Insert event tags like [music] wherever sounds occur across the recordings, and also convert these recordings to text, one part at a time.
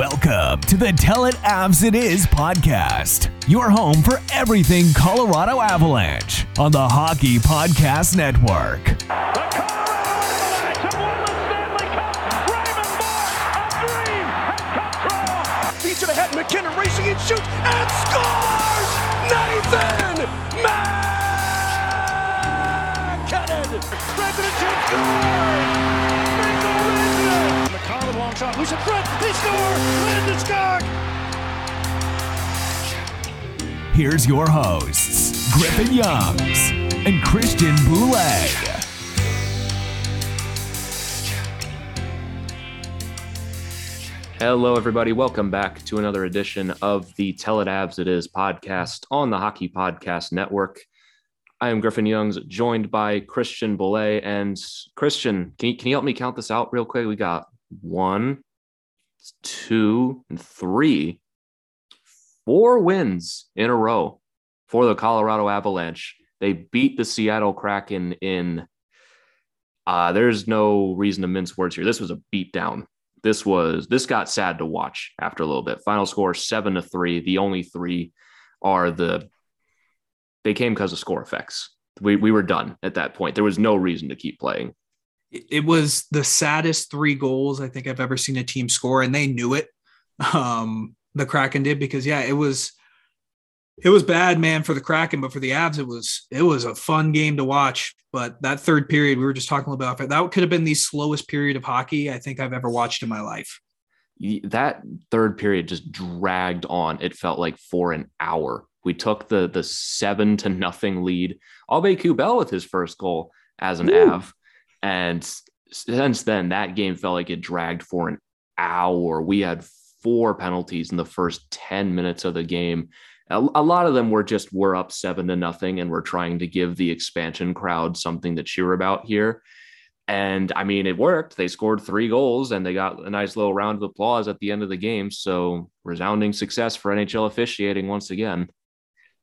Welcome to the Tell It Avs It Is podcast, your home for everything Colorado Avalanche on the Hockey Podcast Network. The Colorado Avalanche have won the Stanley Cup. Raymond dream has MacKinnon racing and shoots and scores! Nathan MacKinnon! President scores. Long shot. Loose in front. He scores. Landeskog. Here's your hosts, Griffin Youngs and Christian Boulay. Hello, everybody. Welcome back to another edition of the Tell It Avs It Is podcast on the Hockey Podcast Network. I am Griffin Youngs, joined by Christian Boulay. And Christian, can you, can you help me count this out real quick? We got one, two, and three, four wins in a row for the Colorado Avalanche. They beat the Seattle Kraken in. Uh, there's no reason to mince words here. This was a beatdown this was this got sad to watch after a little bit. Final score seven to three. The only three are the they came because of score effects. We we were done at that point. There was no reason to keep playing. It was the saddest three goals I think I've ever seen a team score, and they knew it. Um, the Kraken did because yeah, it was it was bad, man, for the Kraken, but for the Avs, it was it was a fun game to watch. But that third period, we were just talking about that could have been the slowest period of hockey I think I've ever watched in my life. That third period just dragged on. It felt like for an hour. We took the the seven to nothing lead. Aube-Kubel with his first goal as an Woo. Av, and since then that game felt like it dragged for an hour. We had four penalties in the first ten minutes of the game. A, a lot of them were just we're up seven to nothing, and we're trying to give the expansion crowd something to cheer about here. And I mean, it worked. They scored three goals and they got a nice little round of applause at the end of the game. So resounding success for NHL officiating once again.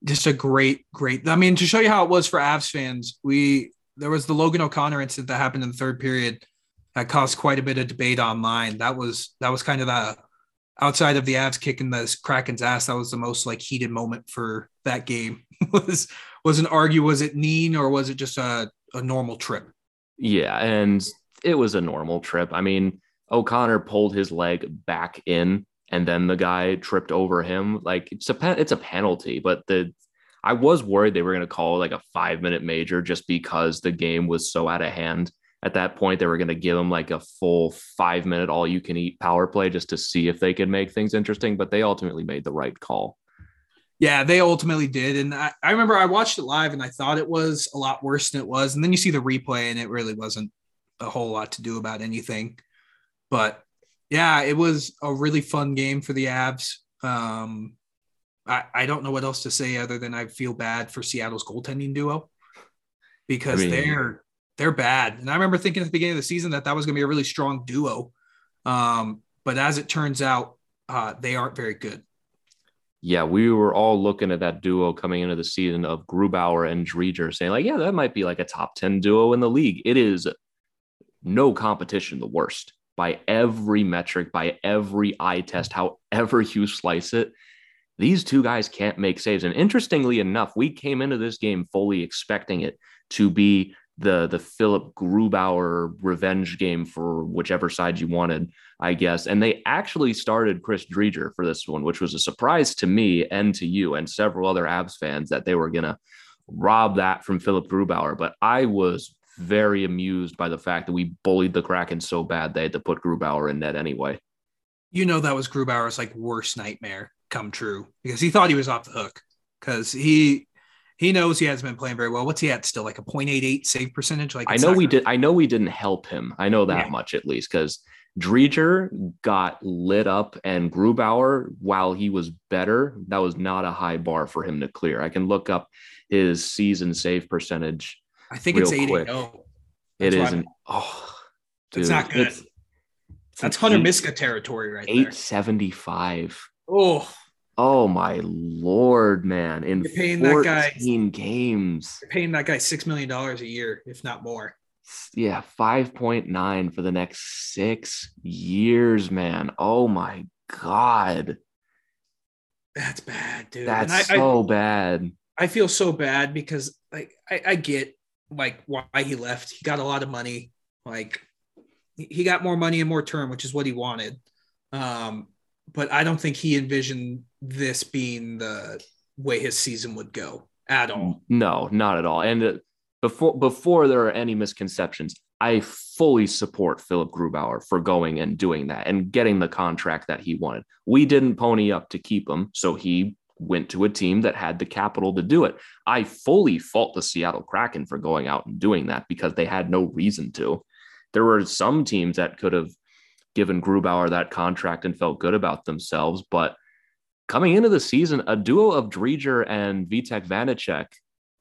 Just a great, great. I mean, to show you how it was for Avs fans, we there was the Logan O'Connor incident that happened in the third period that caused quite a bit of debate online. That was that was kind of the outside of the Avs kicking the Kraken's ass. That was the most like heated moment for that game. [laughs] was was an argue was it Neen or was it just a, a normal trip? Yeah, and it was a normal trip. I mean, O'Connor pulled his leg back in, and then the guy tripped over him. Like it's a it's a penalty, but the I was worried they were going to call like a five minute major just because the game was so out of hand. At that point, they were going to give them like a full five minute all you can eat power play just to see if they could make things interesting. But they ultimately made the right call. Yeah, they ultimately did. And I, I remember I watched it live and I thought it was a lot worse than it was. And then you see the replay and it really wasn't a whole lot to do about anything. But yeah, it was a really fun game for the Avs. Um, I, I don't know what else to say other than I feel bad for Seattle's goaltending duo because I mean- they're they're bad. And I remember thinking at the beginning of the season that that was going to be a really strong duo. Um, but as it turns out, uh, they aren't very good. Yeah, we were all looking at that duo coming into the season of Grubauer and Driedger, saying like, yeah, that might be like a top ten duo in the league. It is no competition, the worst by every metric, by every eye test, however you slice it. These two guys can't make saves. And interestingly enough, we came into this game fully expecting it to be the the Philip Grubauer revenge game for whichever side you wanted, I guess. And they actually started Chris Driedger for this one, which was a surprise to me and to you and several other Avs fans that they were gonna rob that from Philip Grubauer. But I was very amused by the fact that we bullied the Kraken so bad they had to put Grubauer in net anyway. You know that was Grubauer's like worst nightmare come true because he thought he was off the hook because he he knows he hasn't been playing very well. What's he at still? Like a 0.88 save percentage? Like I know we did. I know we didn't help him. I know that yeah. much at least because Driedger got lit up and Grubauer, while he was better, that was not a high bar for him to clear. I can look up his season save percentage. I think it's 80. No, it isn't. Oh, dude, it's not good. It's, That's Hunter Miska territory right there. 875. Oh, Oh my lord, man! In you're paying 14 that guy, games, you're paying that guy six million dollars a year, if not more. Yeah, five point nine for the next six years, man. Oh my god, that's bad, dude. That's I, so I, bad. I feel so bad because like I, I get like why he left. He got a lot of money. Like he got more money and more term, which is what he wanted. Um, but I don't think he envisioned this being the way his season would go at all. No, not at all. And uh, before before there are any misconceptions, I fully support Philip Grubauer for going and doing that and getting the contract that he wanted. We didn't pony up to keep him, so he went to a team that had the capital to do it. I fully fault the Seattle Kraken for going out and doing that because they had no reason to. There were some teams that could have given Grubauer that contract and felt good about themselves, but coming into the season, a duo of Driedger and Vitek Vanecek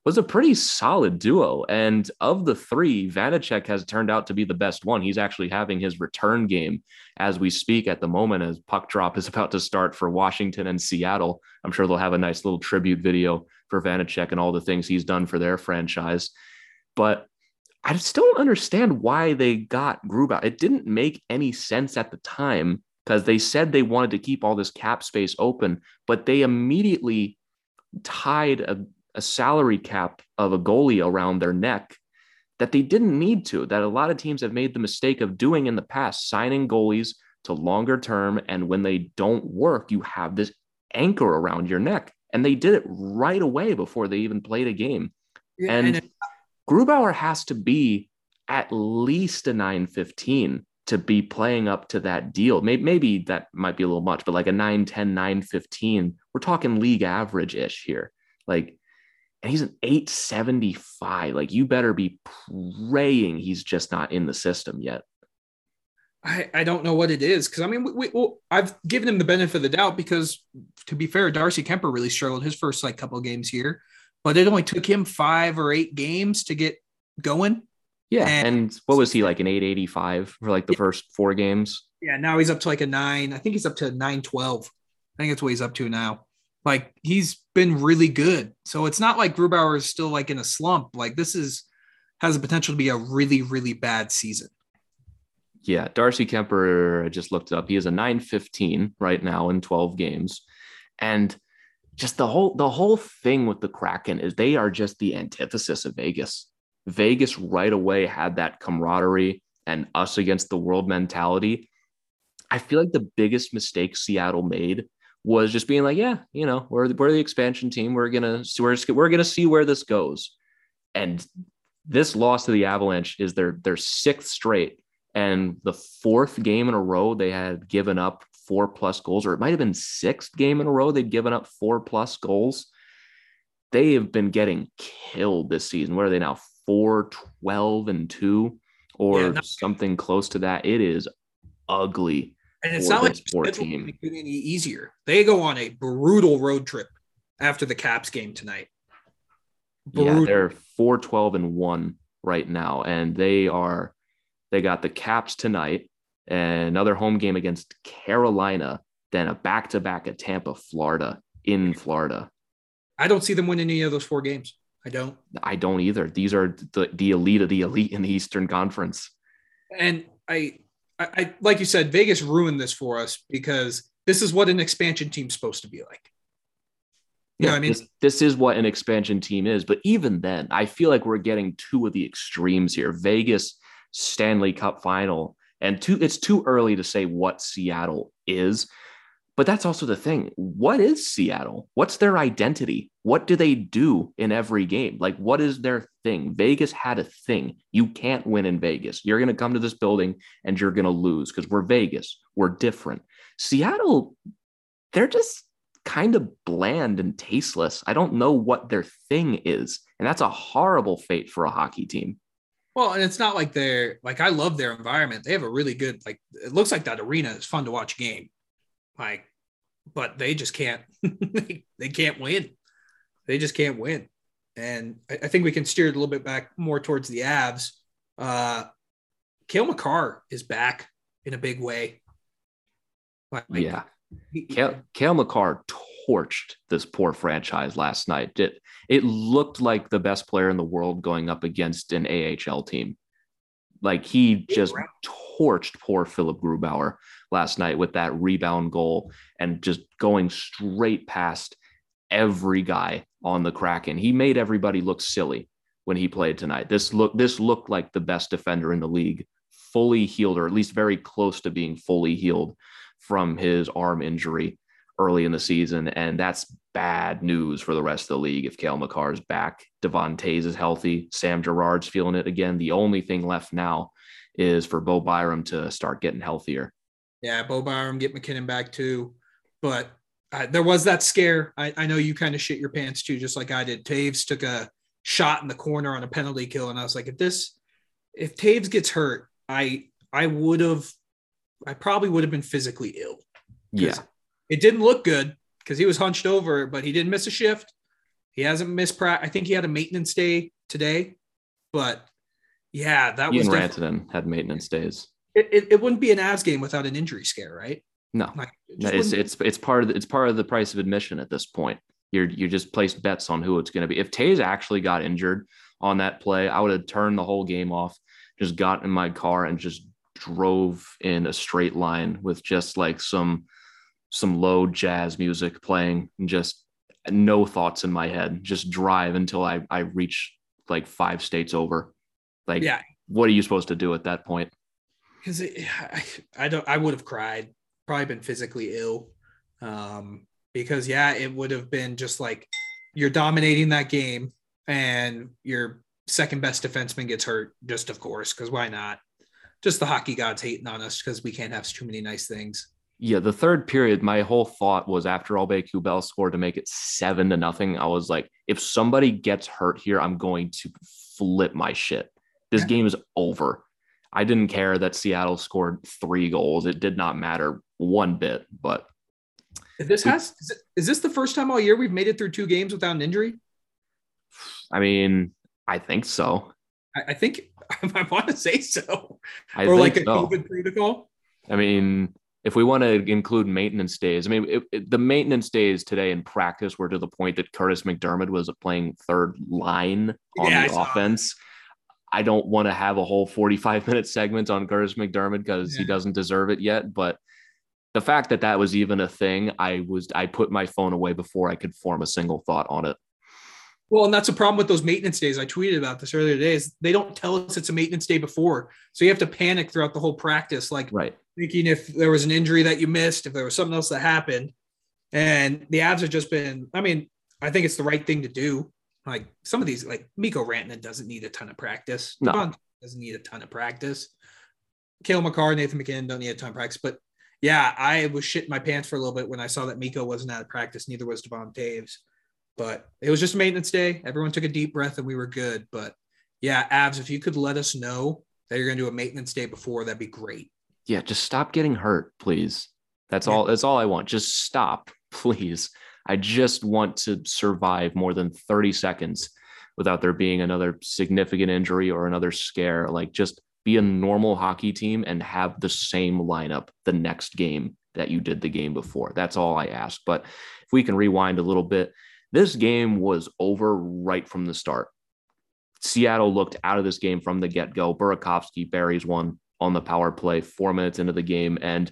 was a pretty solid duo. And of the three, Vanecek has turned out to be the best one. He's actually having his return game as we speak at the moment, as puck drop is [laughs] about to start for Washington and Seattle. I'm sure they'll have a nice little tribute video for Vanecek and all the things he's done for their franchise. But I still don't understand why they got Grubauer. It didn't make any sense at the time because they said they wanted to keep all this cap space open, but they immediately tied a, a salary cap of a goalie around their neck that they didn't need to, that a lot of teams have made the mistake of doing in the past, signing goalies to longer term. And when they don't work, you have this anchor around your neck. And they did it right away before they even played a game. Yeah, and, and Grubauer has to be at least a 915 to be playing up to that deal. Maybe, maybe that might be a little much, but like a 9 10, 9 15, we're talking league average ish here. Like, and he's an 875. Like, you better be praying he's just not in the system yet. I, I don't know what it is because I mean we, we, I've given him the benefit of the doubt because to be fair, Darcy Kuemper really struggled his first like couple games here, but it only took him five or eight games to get going. Yeah, and, and what was he like an 885 for like the yeah, first four games? Yeah, now he's up to like a 9. I think he's up to 912. I think that's what he's up to now. Like he's been really good. So it's not like Grubauer is still like in a slump. Like this is has the potential to be a really really bad season. Yeah, Darcy Kuemper I just looked up. He is a 915 right now in 12 games. And just the whole the whole thing with the Kraken is they are just the antithesis of Vegas. Vegas right away had that camaraderie and us against the world mentality. I feel like the biggest mistake Seattle made was just being like, yeah, you know, we're, we're the expansion team. We're gonna we're, we're gonna see where this goes. And this loss to the Avalanche is their their sixth straight and the fourth game in a row they had given up four plus goals, or it might have been sixth game in a row they'd given up four plus goals. They have been getting killed this season. What are they now? four, 12 and two, or yeah, something close to that. It is ugly. And it's not like poor team. any easier. They go on a brutal road trip after the Caps game tonight. Brutal. Yeah, they're 4 12 and 1 right now. And they are, they got the Caps tonight, another home game against Carolina, then a back to back at Tampa, Florida, in Florida. I don't see them winning any of those four games. I don't. I don't either. These are the, the elite of the elite in the Eastern Conference. And I, I, I, like you said, Vegas ruined this for us because this is what an expansion team's supposed to be like. You know what I mean? This, this is what an expansion team is. But even then, I feel like we're getting two of the extremes here. Vegas Stanley Cup final. And too, it's too early to say what Seattle is. But that's also the thing. What is Seattle? What's their identity? What do they do in every game? Like, what is their thing? Vegas had a thing. You can't win in Vegas. You're going to come to this building and you're going to lose because we're Vegas. We're different. Seattle, they're just kind of bland and tasteless. I don't know what their thing is. And that's a horrible fate for a hockey team. Well, and it's not like they're like I love their environment. They have a really good like it looks like that arena is fun to watch game. Like, but they just can't [laughs] they can't win. They just can't win. And I, I, think we can steer it a little bit back more towards the Avs. Uh Cale Makar is back in a big way. Like, yeah. Cale, Cale Makar torched this poor franchise last night. It it looked like the best player in the world going up against an AHL team. Like he just torched poor Philip Grubauer last night with that rebound goal and just going straight past every guy on the Kraken. He made everybody look silly when he played tonight. This look this looked like the best defender in the league, fully healed or at least very close to being fully healed from his arm injury early in the season. And that's bad news for the rest of the league if Cale Makar's back. Devon Toews is healthy. Sam Girard's feeling it again. The only thing left now is for Bo Byram to start getting healthier. Yeah, Bo Byram, get MacKinnon back too. But uh, there was that scare. I, I know you kind of shit your pants too, just like I did. Toews took a shot in the corner on a penalty kill. And I was like, if this, if Toews gets hurt, I, I would have, I probably would have been physically ill. Yeah. It didn't look good because he was hunched over, but he didn't miss a shift. He hasn't missed practice. I think he had a maintenance day today, but yeah, that Ian was Rantanen had maintenance days. It, it, it, wouldn't be an Avs game without an injury scare, right? No, like, it no it's it's it's part of the, it's part of the price of admission at this point. You're you just place bets on who it's going to be. If Toews actually got injured on that play, I would have turned the whole game off, just got in my car and just drove in a straight line with just like some some low jazz music playing and just no thoughts in my head just drive until i i reach like five states over. Like yeah. what are you supposed to do at that point? Because I, I don't i would have cried probably been physically ill um because yeah it would have been just like you're dominating that game and your second best defenseman gets hurt just of course because why not? Just the hockey gods hating on us because we can't have too many nice things yeah, the third period, my whole thought was after Aube-Kubel scored to make it seven to nothing. I was like, if somebody gets hurt here, I'm going to flip my shit. This yeah. game is over. I didn't care that Seattle scored three goals. It did not matter one bit. But this has is this the first time all year we've made it through two games without an injury? I mean, I think so. I, I think [laughs] I want to say so. I or like a so. COVID protocol. I mean, if we want to include maintenance days, I mean, it, it, the maintenance days today in practice were to the point that Kurtis MacDermid was playing third line on yeah, the I offense. I don't want to have a whole 45 [laughs] minute segment on Kurtis MacDermid because yeah. he doesn't deserve it yet. But the fact that that was even a thing, I was, I put my phone away before I could form a single thought on it. Well, and that's a problem with those maintenance days. I tweeted about this earlier today. Is they don't tell us it's a maintenance day before, so you have to panic throughout the whole practice, like right. thinking if there was an injury that you missed, if there was something else that happened. And the Avs have just been. I mean, I think it's the right thing to do. Like some of these, like Mikko Rantanen doesn't need a ton of practice. No. doesn't need a ton of practice. Cale Makar, Nathan MacKinnon don't need a ton of practice. But yeah, I was shitting my pants for a little bit when I saw that Mikko wasn't out of practice. Neither was Devon Toews. But it was just maintenance day. Everyone took a deep breath and we were good. But yeah, Avs, if you could let us know that you're going to do a maintenance day before, that'd be great. Yeah, just stop getting hurt, please. That's yeah. all. That's all I want. Just stop, [laughs] please. I just want to survive more than 30 seconds without there being another significant injury or another scare. Like just be a normal hockey team and have the same lineup the next game that you did the game before. That's all I ask. But if we can rewind a little bit, this game was over right from the start. Seattle looked out of this game from the get go. Burakovsky buries one on the power play four minutes into the game. And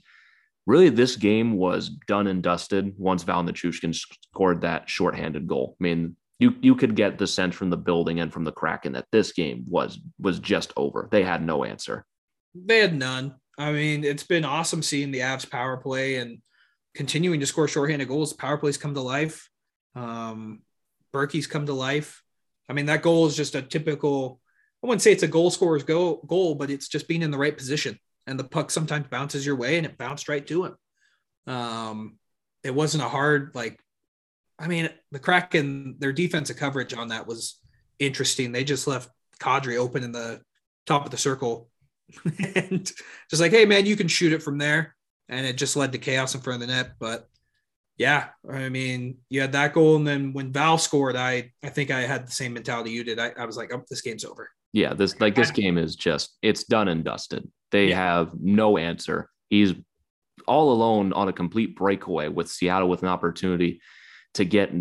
really this game was done and dusted once Val Nichushkin scored that shorthanded goal. I mean, you you could get the sense from the building and from the Kraken that this game was was just over. They had no answer. They had none. I mean, it's been awesome seeing the Avs power play and continuing to score shorthanded goals. Power plays come to life. Um, Berkey's come to life. I mean, that goal is just a typical. I wouldn't say it's a goal scorer's go, goal, but it's just being in the right position. And the puck sometimes bounces your way, and it bounced right to him. Um, it wasn't a hard like. I mean, the Kraken, their defensive coverage on that was interesting. They just left Kadri open in the top of the circle, [laughs] and just like, hey man, you can shoot it from there. And it just led to chaos in front of the net. But yeah, I mean, you had that goal, and then when Val scored, I I think I had the same mentality you did. I, I was like, oh, this game's over. Yeah, this like this game is just it's done and dusted. They yeah. have no answer. He's all alone on a complete breakaway with Seattle with an opportunity to get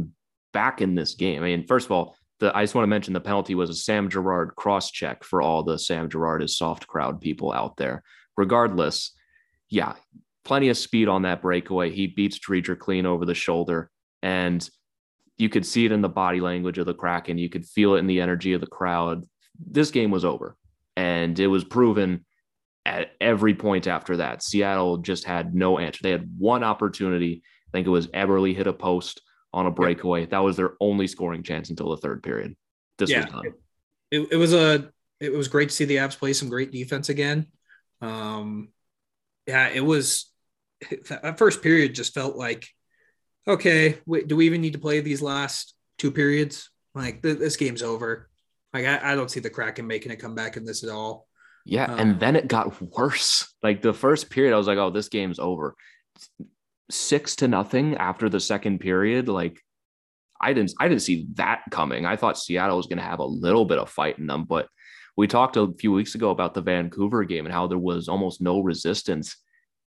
back in this game. I mean, first of all, the I just want to mention the penalty was a Sam Girard cross check for all the Sam Girard is soft crowd people out there. Regardless, yeah, plenty of speed on that breakaway. He beats Driedger clean over the shoulder. And you could see it in the body language of the Kraken. You could feel it in the energy of the crowd. This game was over. And it was proven at every point after that. Seattle just had no answer. They had one opportunity. I think it was Eberle hit a post on a breakaway. That was their only scoring chance until the third period. This yeah, was done. It, it was a it was great to see the Avs play some great defense again. Um, yeah, it was that first period just felt like, okay, wait, do we even need to play these last two periods? Like th- this game's over. Like I, I, don't see the Kraken making a comeback in this at all. Yeah, um, and then it got worse. Like the first period, I was like, oh, this game's over. Six to nothing after the second period. Like I didn't, I didn't see that coming. I thought Seattle was going to have a little bit of fight in them, but we talked a few weeks ago about the Vancouver game and how there was almost no resistance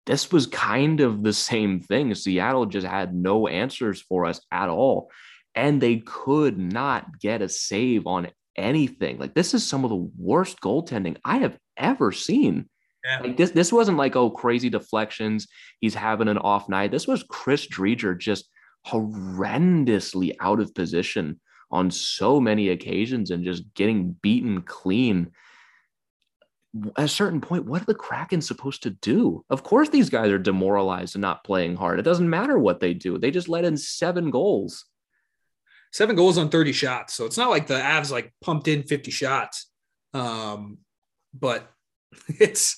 this was kind of the same thing. Seattle just had no answers for us at all. And they could not get a save on anything. Like this is some of the worst goaltending I have ever seen. Yeah. Like this, this wasn't like, oh, crazy deflections. He's having an off night. This was Chris Driedger just horrendously out of position on so many occasions and just getting beaten clean at a certain point, what are the Kraken supposed to do? Of course, these guys are demoralized and not playing hard. It doesn't matter what they do. They just let in seven goals. Seven goals on 30 shots. So it's not like the Avs like pumped in 50 shots. Um, but [laughs] it's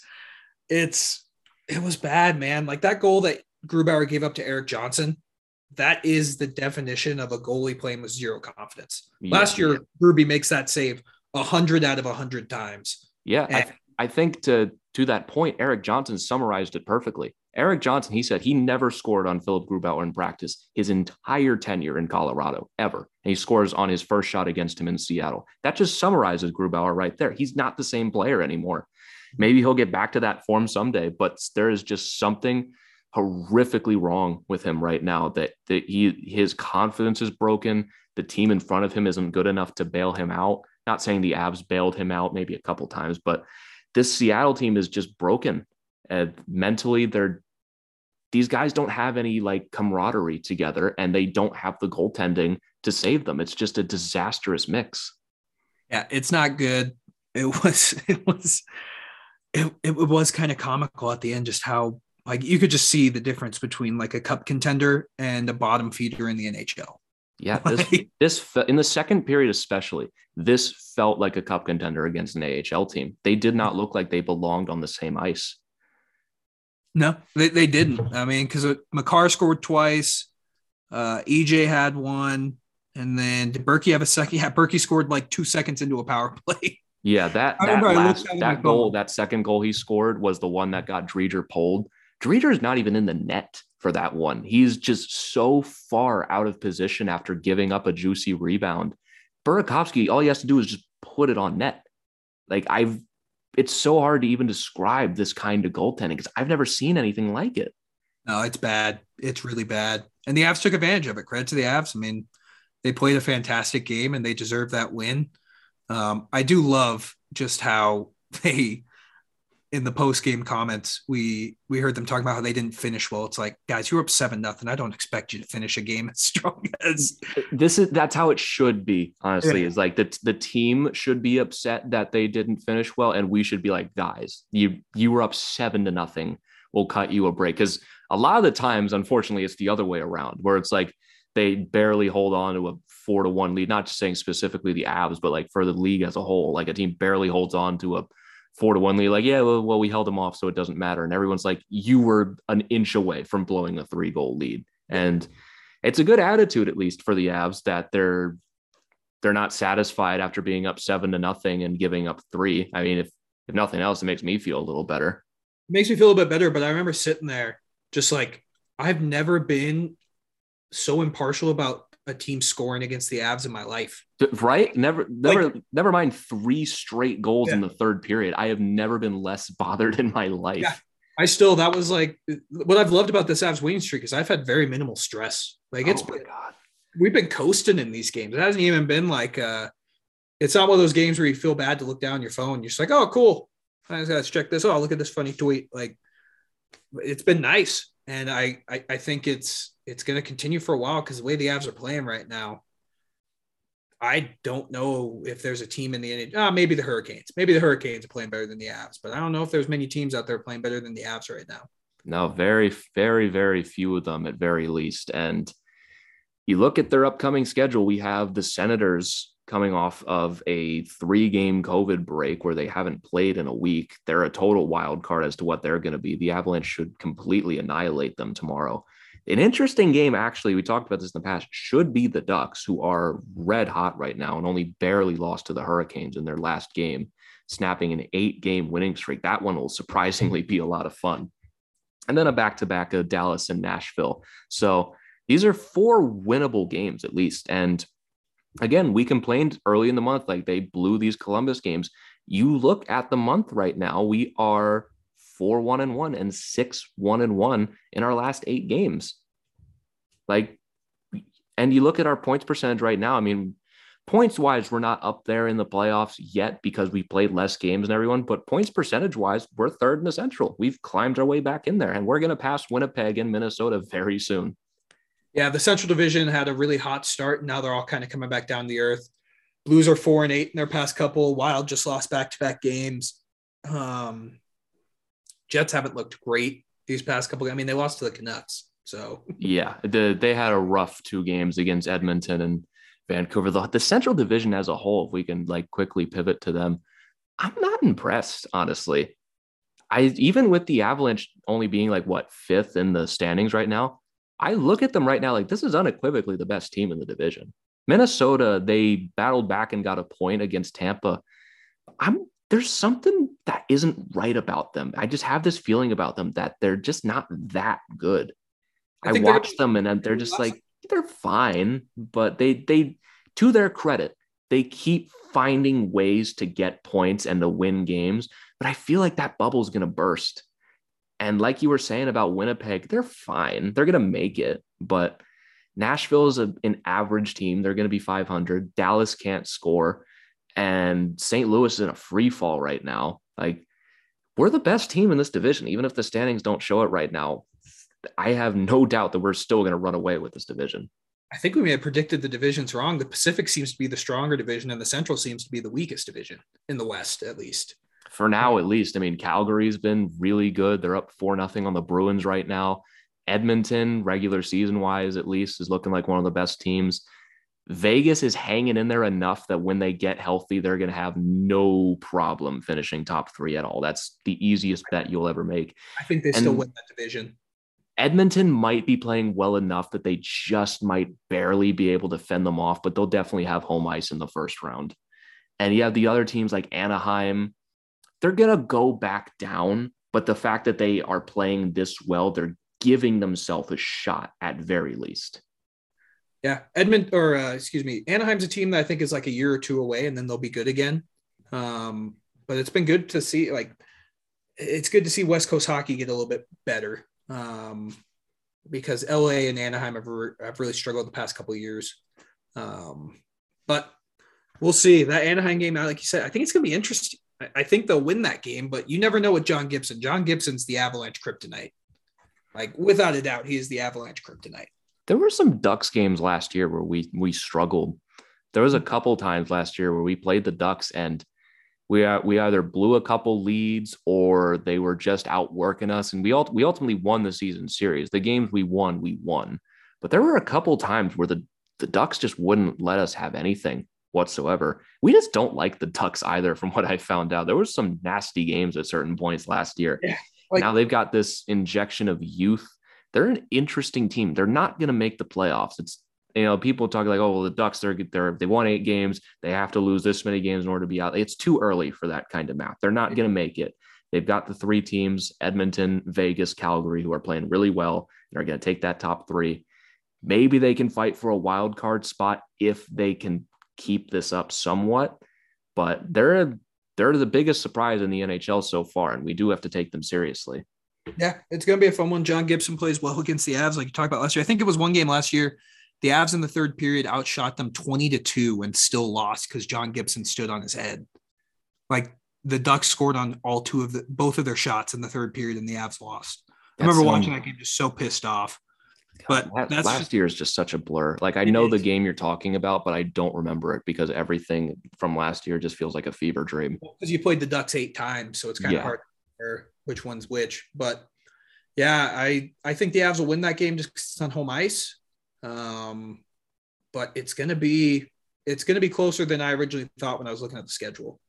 it's it was bad, man. Like that goal that Grubauer gave up to Erik Johnson, that is the definition of a goalie playing with zero confidence. Yeah. Last year, Ruby makes that save a hundred out of a hundred times. Yeah, and, I think to to that point, Erik Johnson summarized it perfectly. Erik Johnson, he said he never scored on Philip Grubauer in practice his entire tenure in Colorado, ever. And he scores on his first shot against him in Seattle. That just summarizes Grubauer right there. He's not the same player anymore. Maybe he'll get back to that form someday, but there is just something horrifically wrong with him right now that, that he his confidence is broken. The team in front of him isn't good enough to bail him out. Not saying the Avs bailed him out maybe a couple times, but this Seattle team is just broken. And mentally, they're these guys don't have any like camaraderie together and they don't have the goaltending to save them. It's just a disastrous mix. Yeah, it's not good. It was [laughs] it was it, it was kind of comical at the end just how like you could just see the difference between like a cup contender and a bottom feeder in the NHL. Yeah, [laughs] this, this in the second period especially, this felt like a cup contender against an AHL team. They did not look like they belonged on the same ice. No, they, they didn't. I mean, because Makar scored twice, uh, EJ had one, and then did Berkey have a second? Yeah, Berkey scored like two seconds into a power [laughs] play. Yeah, that that last that goal, that second goal he scored was the one that got Driedger pulled. Driedger is not even in the net for that one. He's just so far out of position after giving up a juicy rebound. Burakovsky, all he has to do is just put it on net. Like I've, it's so hard to even describe this kind of goaltending because I've never seen anything like it. No, it's bad. It's really bad. And the Avs took advantage of it. Credit to the Avs. I mean, they played a fantastic game and they deserve that win. Um, I do love just how [laughs] they in the post game comments, we we heard them talking about how they didn't finish well. It's like, guys, you were up seven nothing. I don't expect you to finish a game as [laughs] strong as this is. That's how it should be. Honestly, yeah. is like the the team should be upset that they didn't finish well, and we should be like, guys, you you were up seven to nothing. We'll cut you a break because a lot of the times, unfortunately, it's the other way around where it's like they barely hold on to a four to one lead. Not just saying specifically the Avs, but like for the league as a whole, like a team barely holds on to a four to one lead. Like, yeah, well, well, we held them off, so it doesn't matter. And everyone's like, you were an inch away from blowing a three goal lead, and it's a good attitude at least for the Avs that they're they're not satisfied after being up seven to nothing and giving up three. I mean, if if nothing else, it makes me feel a little better. It makes me feel a bit better, but I remember sitting there just like I've never been so impartial about a team scoring against the Avs in my life. Right? Never, never, like, never mind three straight goals yeah. in the third period. I have never been less [laughs] bothered in my life. Yeah. I still, that was like what I've loved about this Avs winning streak is I've had very minimal stress. Like it's, oh been, we've been coasting in these games. It hasn't even been like, uh, it's not one of those games where you feel bad to look down your phone. You're just like, oh, cool. I just got to check this. Oh, look at this funny tweet. Like, it's been nice and I, I, I think it's it's going to continue for a while because the way the Avs are playing right now, I don't know if there's a team in the oh, maybe the Hurricanes, maybe the Hurricanes are playing better than the Avs, but I don't know if there's many teams out there playing better than the Avs right now. No, very, very, very few of them at very least. And you look at their upcoming schedule. We have the Senators coming off of a three game COVID break where they haven't played in a week. They're a total wild card as to what they're going to be. The Avalanche should completely annihilate them tomorrow. An interesting game, actually, we talked about this in the past, should be the Ducks, who are red hot right now and only barely lost to the Hurricanes in their last game, snapping an eight game winning streak. That one will surprisingly be a lot of fun. And then a back to back of Dallas and Nashville. So these are four winnable games at least. And again, we complained early in the month, like they blew these Columbus games. You look at the month right now, we are four one and one and six one and one in our last eight games. Like, and you look at our points percentage right now. I mean, points wise, we're not up there in the playoffs yet because we played less games than everyone, but points percentage wise, we're third in the central. We've climbed our way back in there and we're going to pass Winnipeg and Minnesota very soon. Yeah, the Central Division had a really hot start. and Now they're all kind of coming back down the earth. Blues are four and eight in their past couple. Wild just lost back to back games. Um, Jets haven't looked great these past couple. I mean, they lost to the Canucks. So yeah, the, they had a rough two games against Edmonton and Vancouver. The, the Central Division as a whole, if we can like quickly pivot to them, I'm not impressed, honestly. I even with the Avalanche only being like what fifth in the standings right now, I look at them right now like this is unequivocally the best team in the division. Minnesota, they battled back and got a point against Tampa. I'm there's something that isn't right about them. I just have this feeling about them that they're just not that good. I, I watch them and they're just like they're fine, but they they to their credit, they keep finding ways to get points and to win games. But I feel like that bubble is going to burst. And like you were saying about Winnipeg, they're fine. They're going to make it. But Nashville is a, an average team. They're going to be 500. Dallas can't score. And St. Louis is in a free fall right now. Like, we're the best team in this division. Even if the standings don't show it right now, I have no doubt that we're still going to run away with this division. I think we may have predicted the divisions wrong. The Pacific seems to be the stronger division, and the Central seems to be the weakest division in the West, at least for now at least. I mean, Calgary's been really good. They're up four nothing on the Bruins right now. Edmonton, regular season wise, at least, is looking like one of the best teams. Vegas is hanging in there enough that when they get healthy, they're going to have no problem finishing top three at all. That's the easiest bet you'll ever make. I think they and still win that division. Edmonton might be playing well enough that they just might barely be able to fend them off, but they'll definitely have home ice in the first round. And you have the other teams like Anaheim, they're going to go back down. But the fact that they are playing this well, they're giving themselves a shot at very least. Yeah, Edmund or uh, excuse me, Anaheim's a team that I think is like a year or two away, and then they'll be good again. Um, but it's been good to see, like, it's good to see West Coast hockey get a little bit better um, because LA and Anaheim have, re- have really struggled the past couple years. Um, but we'll see that Anaheim game. Like you said, I think it's going to be interesting I, I think they'll win that game, but you never know with John Gibson. John Gibson's the Avalanche kryptonite. Like without a doubt, he is the Avalanche kryptonite. There were some Ducks games last year where we we struggled. There was a couple times last year where we played the Ducks and we uh, we either blew a couple leads or they were just outworking us, and we all we ultimately won the season series. The games we won, we won. But there were a couple times where the the Ducks just wouldn't let us have anything whatsoever. We just don't like the Ducks either, from what I found out. There was some nasty games at certain points last year. Yeah, like, now they've got this injection of youth. They're an interesting team. They're not going to make the playoffs. It's you know people talk like, oh, well, the Ducks they're they're they won eight games. They have to lose this many games in order to be out. It's too early for that kind of math. They're not going to make it. They've got the three teams: Edmonton, Vegas, Calgary, who are playing really well and are going to take that top three. Maybe they can fight for a wild card spot if they can keep this up somewhat, but they're they're the biggest surprise in the NHL so far, and we do have to take them seriously. Yeah, it's going to be a fun one. John Gibson plays well against the Avs, like you talked about last year. I think it was one game last year. The Avs in the third period outshot them 20 to 2 and still lost because John Gibson stood on his head. Like the Ducks scored on all two of the both of their shots in the third period and the Avs lost. I remember watching that game just so pissed off. But God, that's last just, year is just such a blur. Like I It know the game you're talking about, but I don't remember it because everything from last year just feels like a fever dream. because you played the Ducks eight times, so it's kind Yeah. of hard to remember which one's which. But yeah, I I think the Avs will win that game just 'cause it's on home ice. Um, but it's gonna be it's gonna be closer than I originally thought when I was looking at the schedule.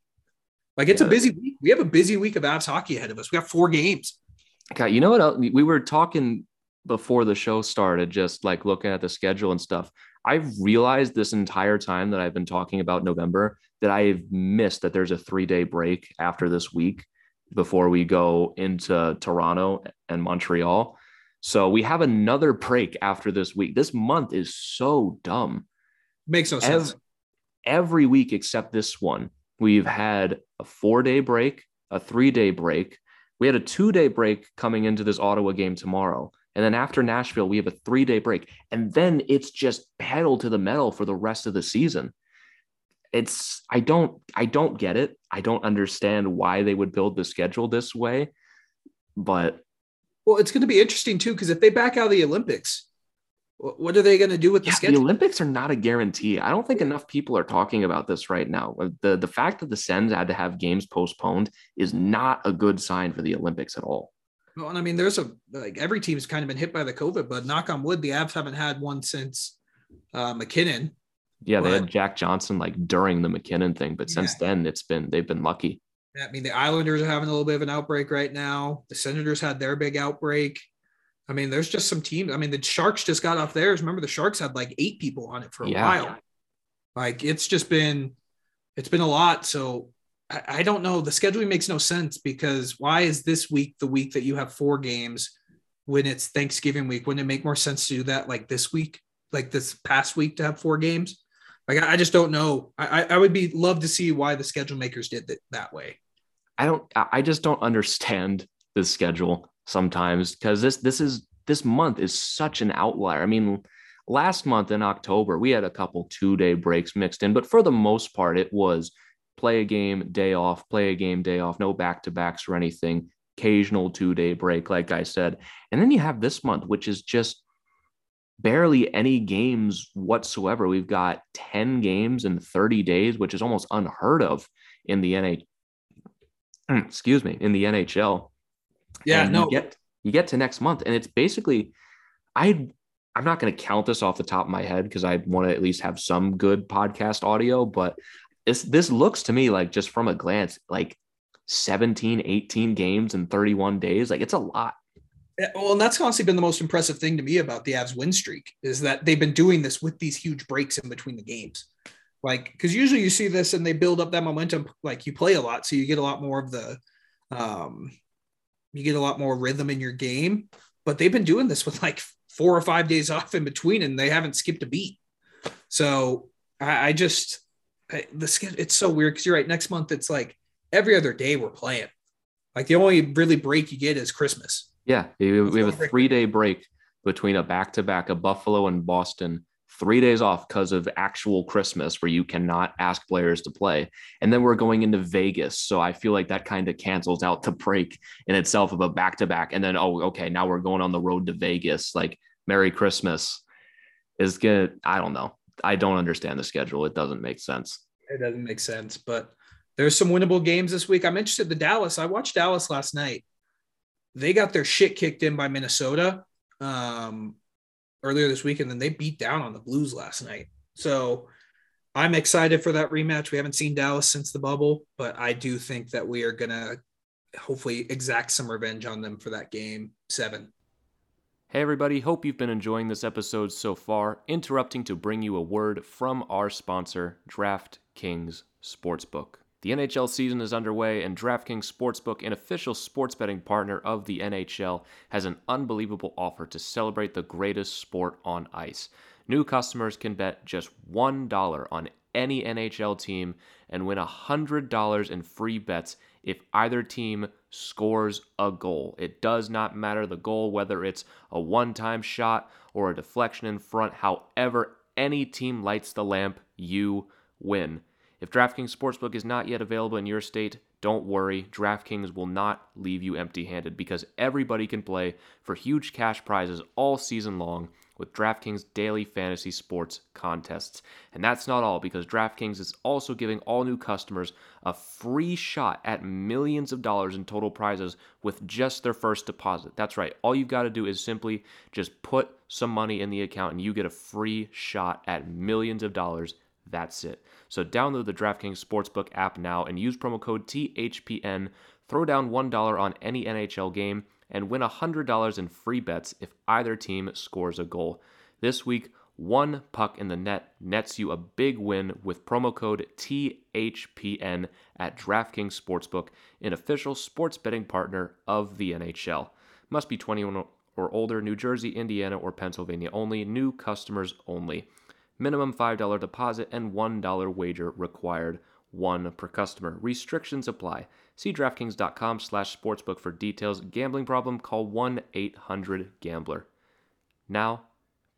Like it's Yeah. a busy week. We have a busy week of Avs hockey ahead of us. We got four games. God, you know what? else? We we were talking before the show started, just like looking at the schedule and stuff. I've realized this entire time that I've been talking about November that I've missed that there's a three day break after this week before we go into Toronto and Montreal. So we have another break after this week. This month is so dumb. Makes no sense. every week except this one, we've had a four day break, a three day break. We had a two day break coming into this Ottawa game tomorrow. And then after Nashville, we have a three day break. And then it's just pedal to the metal for the rest of the season. It's I don't I don't get it. I don't understand why they would build the schedule this way. But Well, it's going to be interesting too because if they back out of the Olympics, what are they going to do with the yeah, the? Olympics are not a guarantee. I don't think enough people are talking about this right now. Uh, the the fact that the Sens had to have games postponed is not a good sign for the Olympics at all. Well, and I mean, there's a like every team's kind of been hit by the COVID, but knock on wood, the Avs haven't had one since uh, MacKinnon. Yeah, they had Jack Johnson like during the MacKinnon thing, but since then it's been they've been lucky. I mean, the Islanders are having a little bit of an outbreak right now. The Senators had their big outbreak. I mean, there's just some teams. I mean, the Sharks just got off theirs. Remember, the Sharks had like eight people on it for a Yeah. while. Like it's just been, it's been a lot. So I, don't know. The scheduling makes no sense because why is this week the week that you have four games when it's Thanksgiving week? Wouldn't it make more sense to do that like this week, like this past week to have four games? Like I, just don't know. I, I would be love to see why the schedule makers did that way. I don't I just don't understand the schedule sometimes because this this is this month is such an outlier. I mean, last month in October, we had a couple two-day breaks mixed in, but for the most part, it was play a game, day off, play a game, day off, no back-to-backs or anything, occasional two-day break, like I said. And then you have this month, which is just barely any games whatsoever. We've got 10 games in 30 days, which is almost unheard of in the NH [clears throat] excuse me, in the NHL. Yeah, And no. You get you get to next month, and it's basically, I I'm not going to count this off the top of my head because I want to at least have some good podcast audio, but this this looks to me like just from a glance like 17, 18 games in 31 days. Like it's a lot. Well, and that's honestly been the most impressive thing to me about the Avs win streak is that they've been doing this with these huge breaks in between the games. Like, because usually you see this and they build up that momentum, like you play a lot, so you get a lot more of the, um, you get a lot more rhythm in your game. But they've been doing this with like four or five days off in between, and they haven't skipped a beat. So I, I just I, the schedule it's so weird because you're right. Next month it's like every other day we're playing. Like the only really break you get is Christmas. Yeah, we we have a three day break between a back to back of Buffalo and Boston three days off because of actual Christmas where you cannot ask players to play. And then we're going into Vegas. So I feel like that kind of cancels out the break in itself of a back to back. And then, oh, okay, now we're going on the road to Vegas. Like, Merry Christmas is good. I don't know. I don't understand the schedule. It doesn't make sense. It doesn't make sense, but there's some winnable games this week. I'm interested in Dallas. I watched Dallas last night. They got their shit kicked in by Minnesota um, earlier this week, and then they beat down on the Blues last night. So I'm excited for that rematch. We haven't seen Dallas since the bubble, but I do think that we are gonna hopefully exact some revenge on them for that game seven. Hey, everybody, hope you've been enjoying this episode so far. Interrupting to bring you a word from our sponsor, DraftKings Sportsbook. The NHL season is underway, and DraftKings Sportsbook, an official sports betting partner of the NHL, has an unbelievable offer to celebrate the greatest sport on ice. New customers can bet just $1 on any NHL team and win $100 in free bets if either team scores a goal. It does not matter the goal, whether it's a one time shot or a deflection in front. However, any team lights the lamp, you win. If DraftKings Sportsbook is not yet available in your state, don't worry. DraftKings will not leave you empty handed because everybody can play for huge cash prizes all season long with DraftKings daily fantasy sports contests. And that's not all because DraftKings is also giving all new customers a free shot at millions of dollars in total prizes with just their first deposit. That's right. All you've got to do is simply just put some money in the account and you get a free shot at millions of dollars. That's it. So download the DraftKings Sportsbook app now and use promo code THPN. Throw down $1 on any NHL game and win $100 in free bets if either team scores a goal. This week, one puck in the net nets you a big win with promo code THPN at DraftKings Sportsbook, an official sports betting partner of the NHL. Must be 21 or older, New Jersey, Indiana, or Pennsylvania only, new customers only. Minimum $5 deposit and $1 wager required, one per customer. Restrictions apply. See DraftKings.com slash sportsbook for details. Gambling problem? Call 1-800-GAMBLER. Now,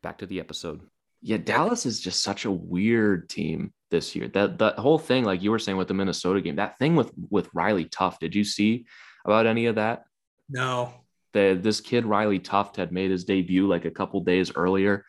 back to the episode. Yeah, Dallas is just such a weird team this year. That that whole thing, like you were saying with the Minnesota game, that thing with with Riley Tufte. Did you see about any of that? No. The, this kid Riley Tufte had made his debut like a couple days earlier,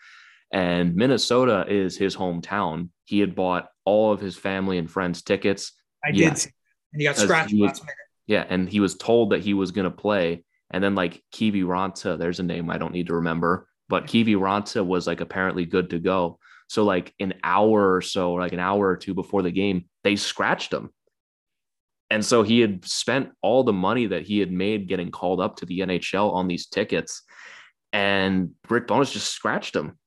and Minnesota is his hometown. He had bought all of his family and friends tickets. I yeah. did. And he got scratched he was, Yeah, and he was told that he was going to play. And then like Kiviranta, there's a name I don't need to remember, but Kiviranta was like apparently good to go. So like an hour or so, like an hour or two before the game, they scratched him. And so he had spent all the money that he had made getting called up to the NHL on these tickets. And Rick Bowness just scratched him.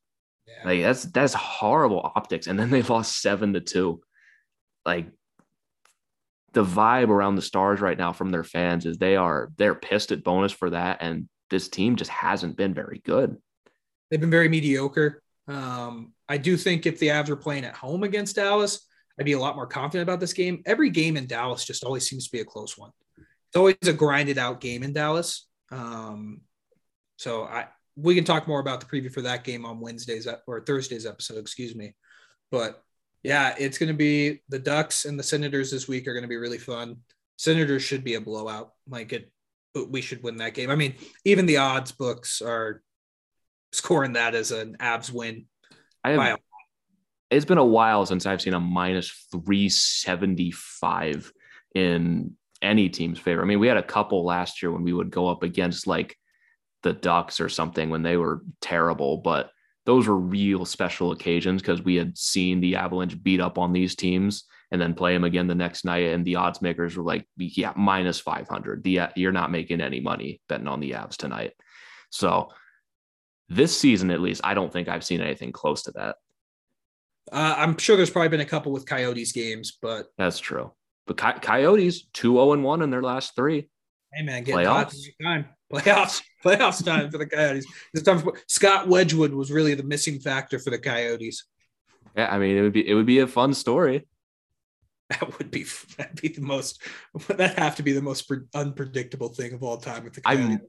Yeah. Like that's that's horrible optics. And then they lost seven to two. Like the vibe around the stars right now from their fans is they are they're pissed at Bowness for that. And this team just hasn't been very good. They've been very mediocre. Um, I do think if the Avs are playing at home against Dallas, I'd be a lot more confident about this game. Every game in Dallas just always seems to be a close one. It's always a grinded out game in Dallas. Um, so I we can talk more about the preview for that game on Wednesday's or Thursday's episode, excuse me. But yeah, it's going to be the Ducks and the Senators this week are going to be really fun. Senators should be a blowout. Like it, we should win that game. I mean, even the odds books are scoring that as an Avs win. I have, it's been a while since I've seen a minus 375 in any team's favor. I mean, we had a couple last year when we would go up against like the Ducks or something when they were terrible, but those were real special occasions because we had seen the Avalanche beat up on these teams and then play them again the next night. And the odds makers were like, yeah, minus 500. The, you're not making any money betting on the Avs tonight. So this season, at least, I don't think I've seen anything close to that. Uh, I'm sure there's probably been a couple with Coyotes games, but that's true. But Coyotes, 2 0 1 in their last three. Hey, man, get playoffs. time. Playoffs, playoffs time for the Coyotes. It's time for, Scott Wedgewood was really the missing factor for the Coyotes. Yeah, I mean, it would be it would be a fun story. That would be that'd be the most that have to be the most unpredictable thing of all time with the Coyotes. I'm,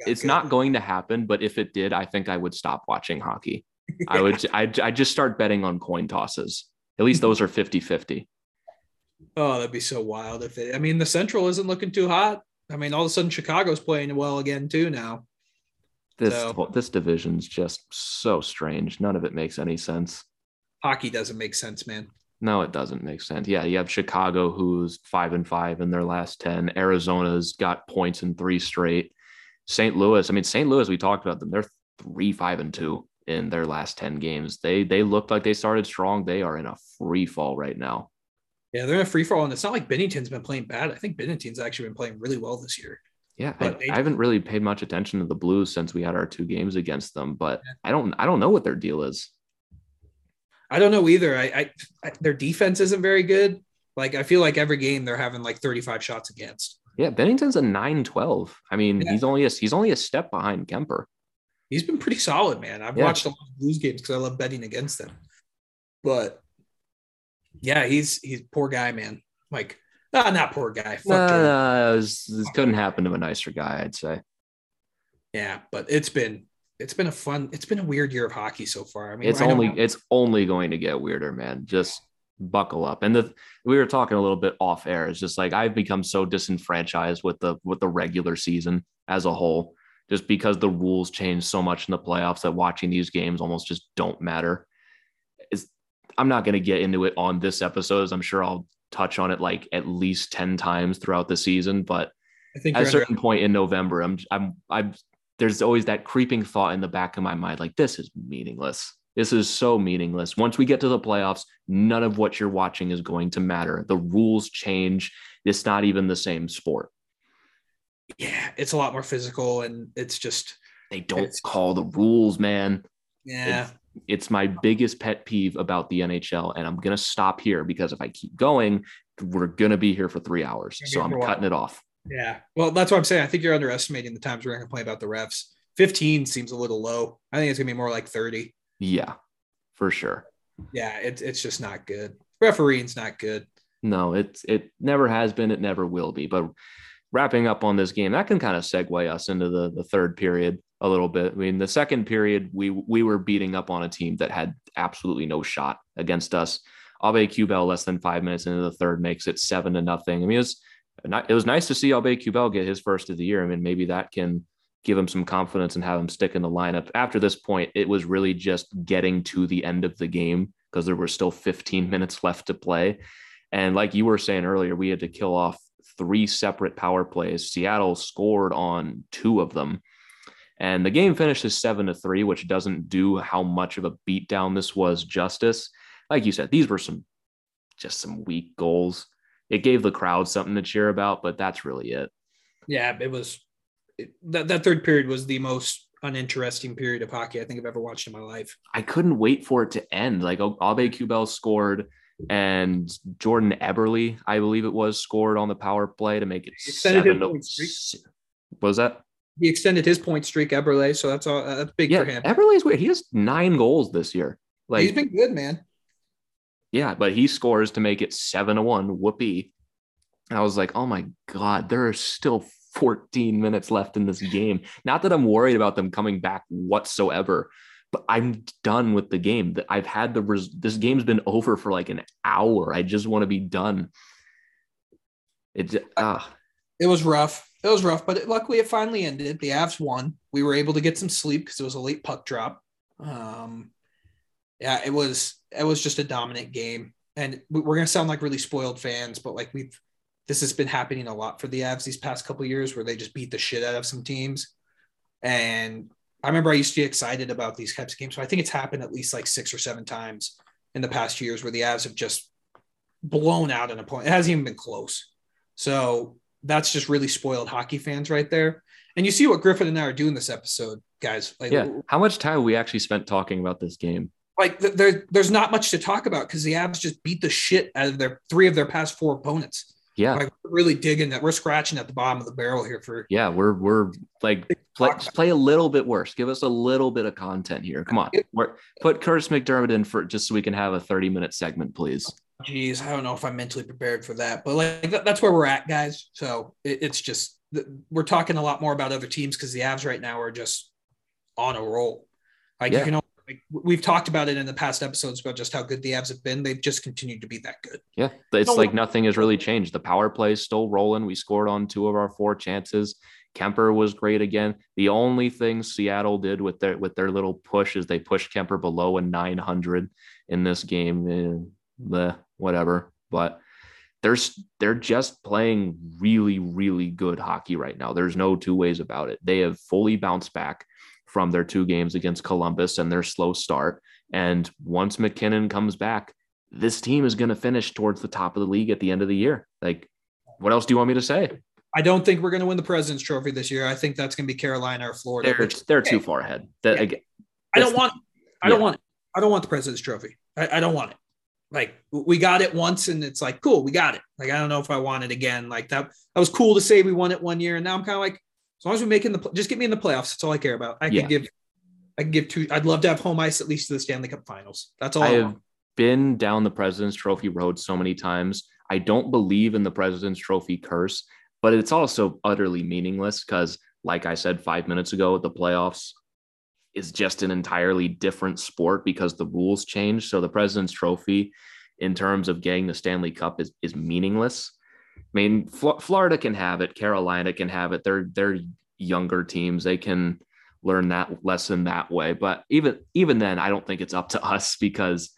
it's not going to happen, but if it did, I think I would stop watching hockey. I would [laughs] I I just start betting on coin tosses. At least those are 50-50. Oh, that'd be so wild if it. I mean, the Central isn't looking too hot. I mean, all of a sudden Chicago's playing well again too now. This So- this division's just so strange. None of it makes any sense. Hockey doesn't make sense, man. No, it doesn't make sense. Yeah, you have Chicago who's five and five in their last 10. Arizona's got points in three straight. St. Louis, I mean, St. Louis, we talked about them. They're three, five, and two in their last 10 games. They they looked like they started strong. They are in a free fall right now. Yeah, they're in a free fall, and it's not like Binnington's been playing bad. I think Binnington's actually been playing really well this year. Yeah, I, they- I haven't really paid much attention to the Blues since we had our two games against them, but I don't I don't know what their deal is. I don't know either. I, I, I their defense isn't very good. Like I feel like every game they're having like 35 shots against. Yeah, Binnington's a 9-12. I mean, Yeah. he's only a he's only a step behind Kuemper. He's been pretty solid, man. I've Yeah. watched a lot of Blues games because I love betting against them. But yeah, he's he's poor guy, man. Like, ah, not poor guy. Fuck him. nah, it was- this couldn't happen to a nicer guy, I'd say. Yeah, but it's been it's been a fun, it's been a weird year of hockey so far. I mean, it's I know- only it's only going to get weirder, man. Just buckle up. And the we were talking a little bit off air. It's just like I've become so disenfranchised with the with the regular season as a whole, just because the rules change so much in the playoffs that watching these games almost just don't matter. I'm not going to get into it on this episode. As I'm sure I'll touch on it like at least 10 times throughout the season, but I think at a certain point in November, I'm I'm I'm there's always that creeping thought in the back of my mind, like this is meaningless. This is so meaningless. Once we get to the playoffs, none of what you're watching is going to matter. The rules change. It's not even the same sport. yeah, it's a lot more physical, and it's just They don't call the rules, man. yeah. It's my biggest pet peeve about the NHL, and I'm gonna stop here because if I keep going, we're gonna be here for three hours. So I'm for a while. cutting it off. Yeah. Well, that's what I'm saying. I think you're underestimating the times we're going to complain about the refs. 15 seems a little low. I think it's going to be more like 30. Yeah, for sure. Yeah, it's it's just not good. Refereeing's not good. No, it's it never has been, it never will be. But wrapping up on this game, that can kind of segue us into the the third period a little bit. I mean, the second period, we we were beating up on a team that had absolutely no shot against us. Aube-Kubel, less than five minutes into the third, makes it seven to nothing. I mean, it was it was nice to see Aube-Kubel get his first of the year. I mean, maybe that can give him some confidence and have him stick in the lineup. After this point, it was really just getting to the end of the game because there were still 15 [laughs] minutes left to play. And like you were saying earlier, we had to kill off three separate power plays. Seattle scored on two of them. And the game finishes seven to three, which doesn't do how much of a beatdown this was justice. Like you said, these were some just some weak goals. It gave the crowd something to cheer about, but that's really it. Yeah, it was it, that that third period was the most uninteresting period of hockey I think I've ever watched in my life. I couldn't wait for it to end. Like Aube-Kubel scored and Jordan Eberle, I believe it was, scored on the power play to make it extended seven to what was that? He extended his point streak, Eberle, so that's all that's big Yeah, for him. Eberle's weird. He has nine goals this year. Like He's been good, man. Yeah, but he scores to make it seven to one. Whoopee. I was like, oh my God, there are still 14 minutes left in this game. Not that I'm worried about them coming back whatsoever, but I'm done with the game. I've had the res- this game's been over for like an hour. I just want to be done. It ah It was rough. It was rough, but it, luckily it finally ended. The Avs won. We were able to get some sleep because it was a late puck drop. Um, yeah, it was it was just a dominant game, and we- we're gonna sound like really spoiled fans, but like we've this has been happening a lot for the Avs these past couple years, where they just beat the shit out of some teams. And I remember I used to be excited about these types of games. So I think it's happened at least like six or seven times in the past years where the Avs have just blown out an opponent. It hasn't even been close. So that's just really spoiled hockey fans right there. And you see what Griffin and I are doing this episode, guys. Like, yeah. How much time we actually spent talking about this game? like th- there, there's not much to talk about because the Avs just beat the shit out of their three of their past four opponents. Yeah. Like we're really digging that. We're scratching at the bottom of the barrel here for Yeah, we're we're like play, play a little bit worse. Give us a little bit of content here. Come on, we're, put Kurtis MacDermid in for just so we can have a thirty minute segment, please. Geez, I don't know if I'm mentally prepared for that, but like that, that's where we're at, guys. So it, it's just th- we're talking a lot more about other teams because the Avs right now are just on a roll. Like Yeah. you can only like we've talked about it in the past episodes about just how good the Avs have been. They've just continued to be that good. Yeah, it's no, like nothing has really changed. The power play is still rolling. We scored on two of our four chances. Kuemper was great again. The only thing Seattle did with their with their little push is they pushed Kuemper below a 900 in this game. The whatever, but they're they're just playing really really good hockey right now. There's no two ways about it. They have fully bounced back from their two games against Columbus and their slow start. And once MacKinnon comes back, this team is going to finish towards the top of the league at the end of the year. Like, what else do you want me to say? I don't think we're going to win the President's Trophy this year. I think that's going to be Carolina or Florida. They're, they're too far ahead. That, yeah. again, I don't want. I don't want. It. I don't want the President's Trophy. I, I, don't want it. Like we got it once, and it's like cool, we got it. Like I don't know if I want it again. Like that. That was cool to say we won it one year, and now I'm kind of like, as long as we make in the, just get me in the playoffs. That's all I care about. I yeah. can give. I can give two. I'd love to have home ice at least to the Stanley Cup Finals. That's all I, I have been down the President's Trophy road so many times. I don't believe in the President's Trophy curse but it's also utterly meaningless because, like I said five minutes ago, at the playoffs is just an entirely different sport because the rules change. So the President's Trophy, in terms of getting the Stanley Cup, is is meaningless. I mean, Fl- Florida can have it, Carolina can have it. They're they're younger teams; they can learn that lesson that way. But even even then, I don't think it's up to [laughs] us because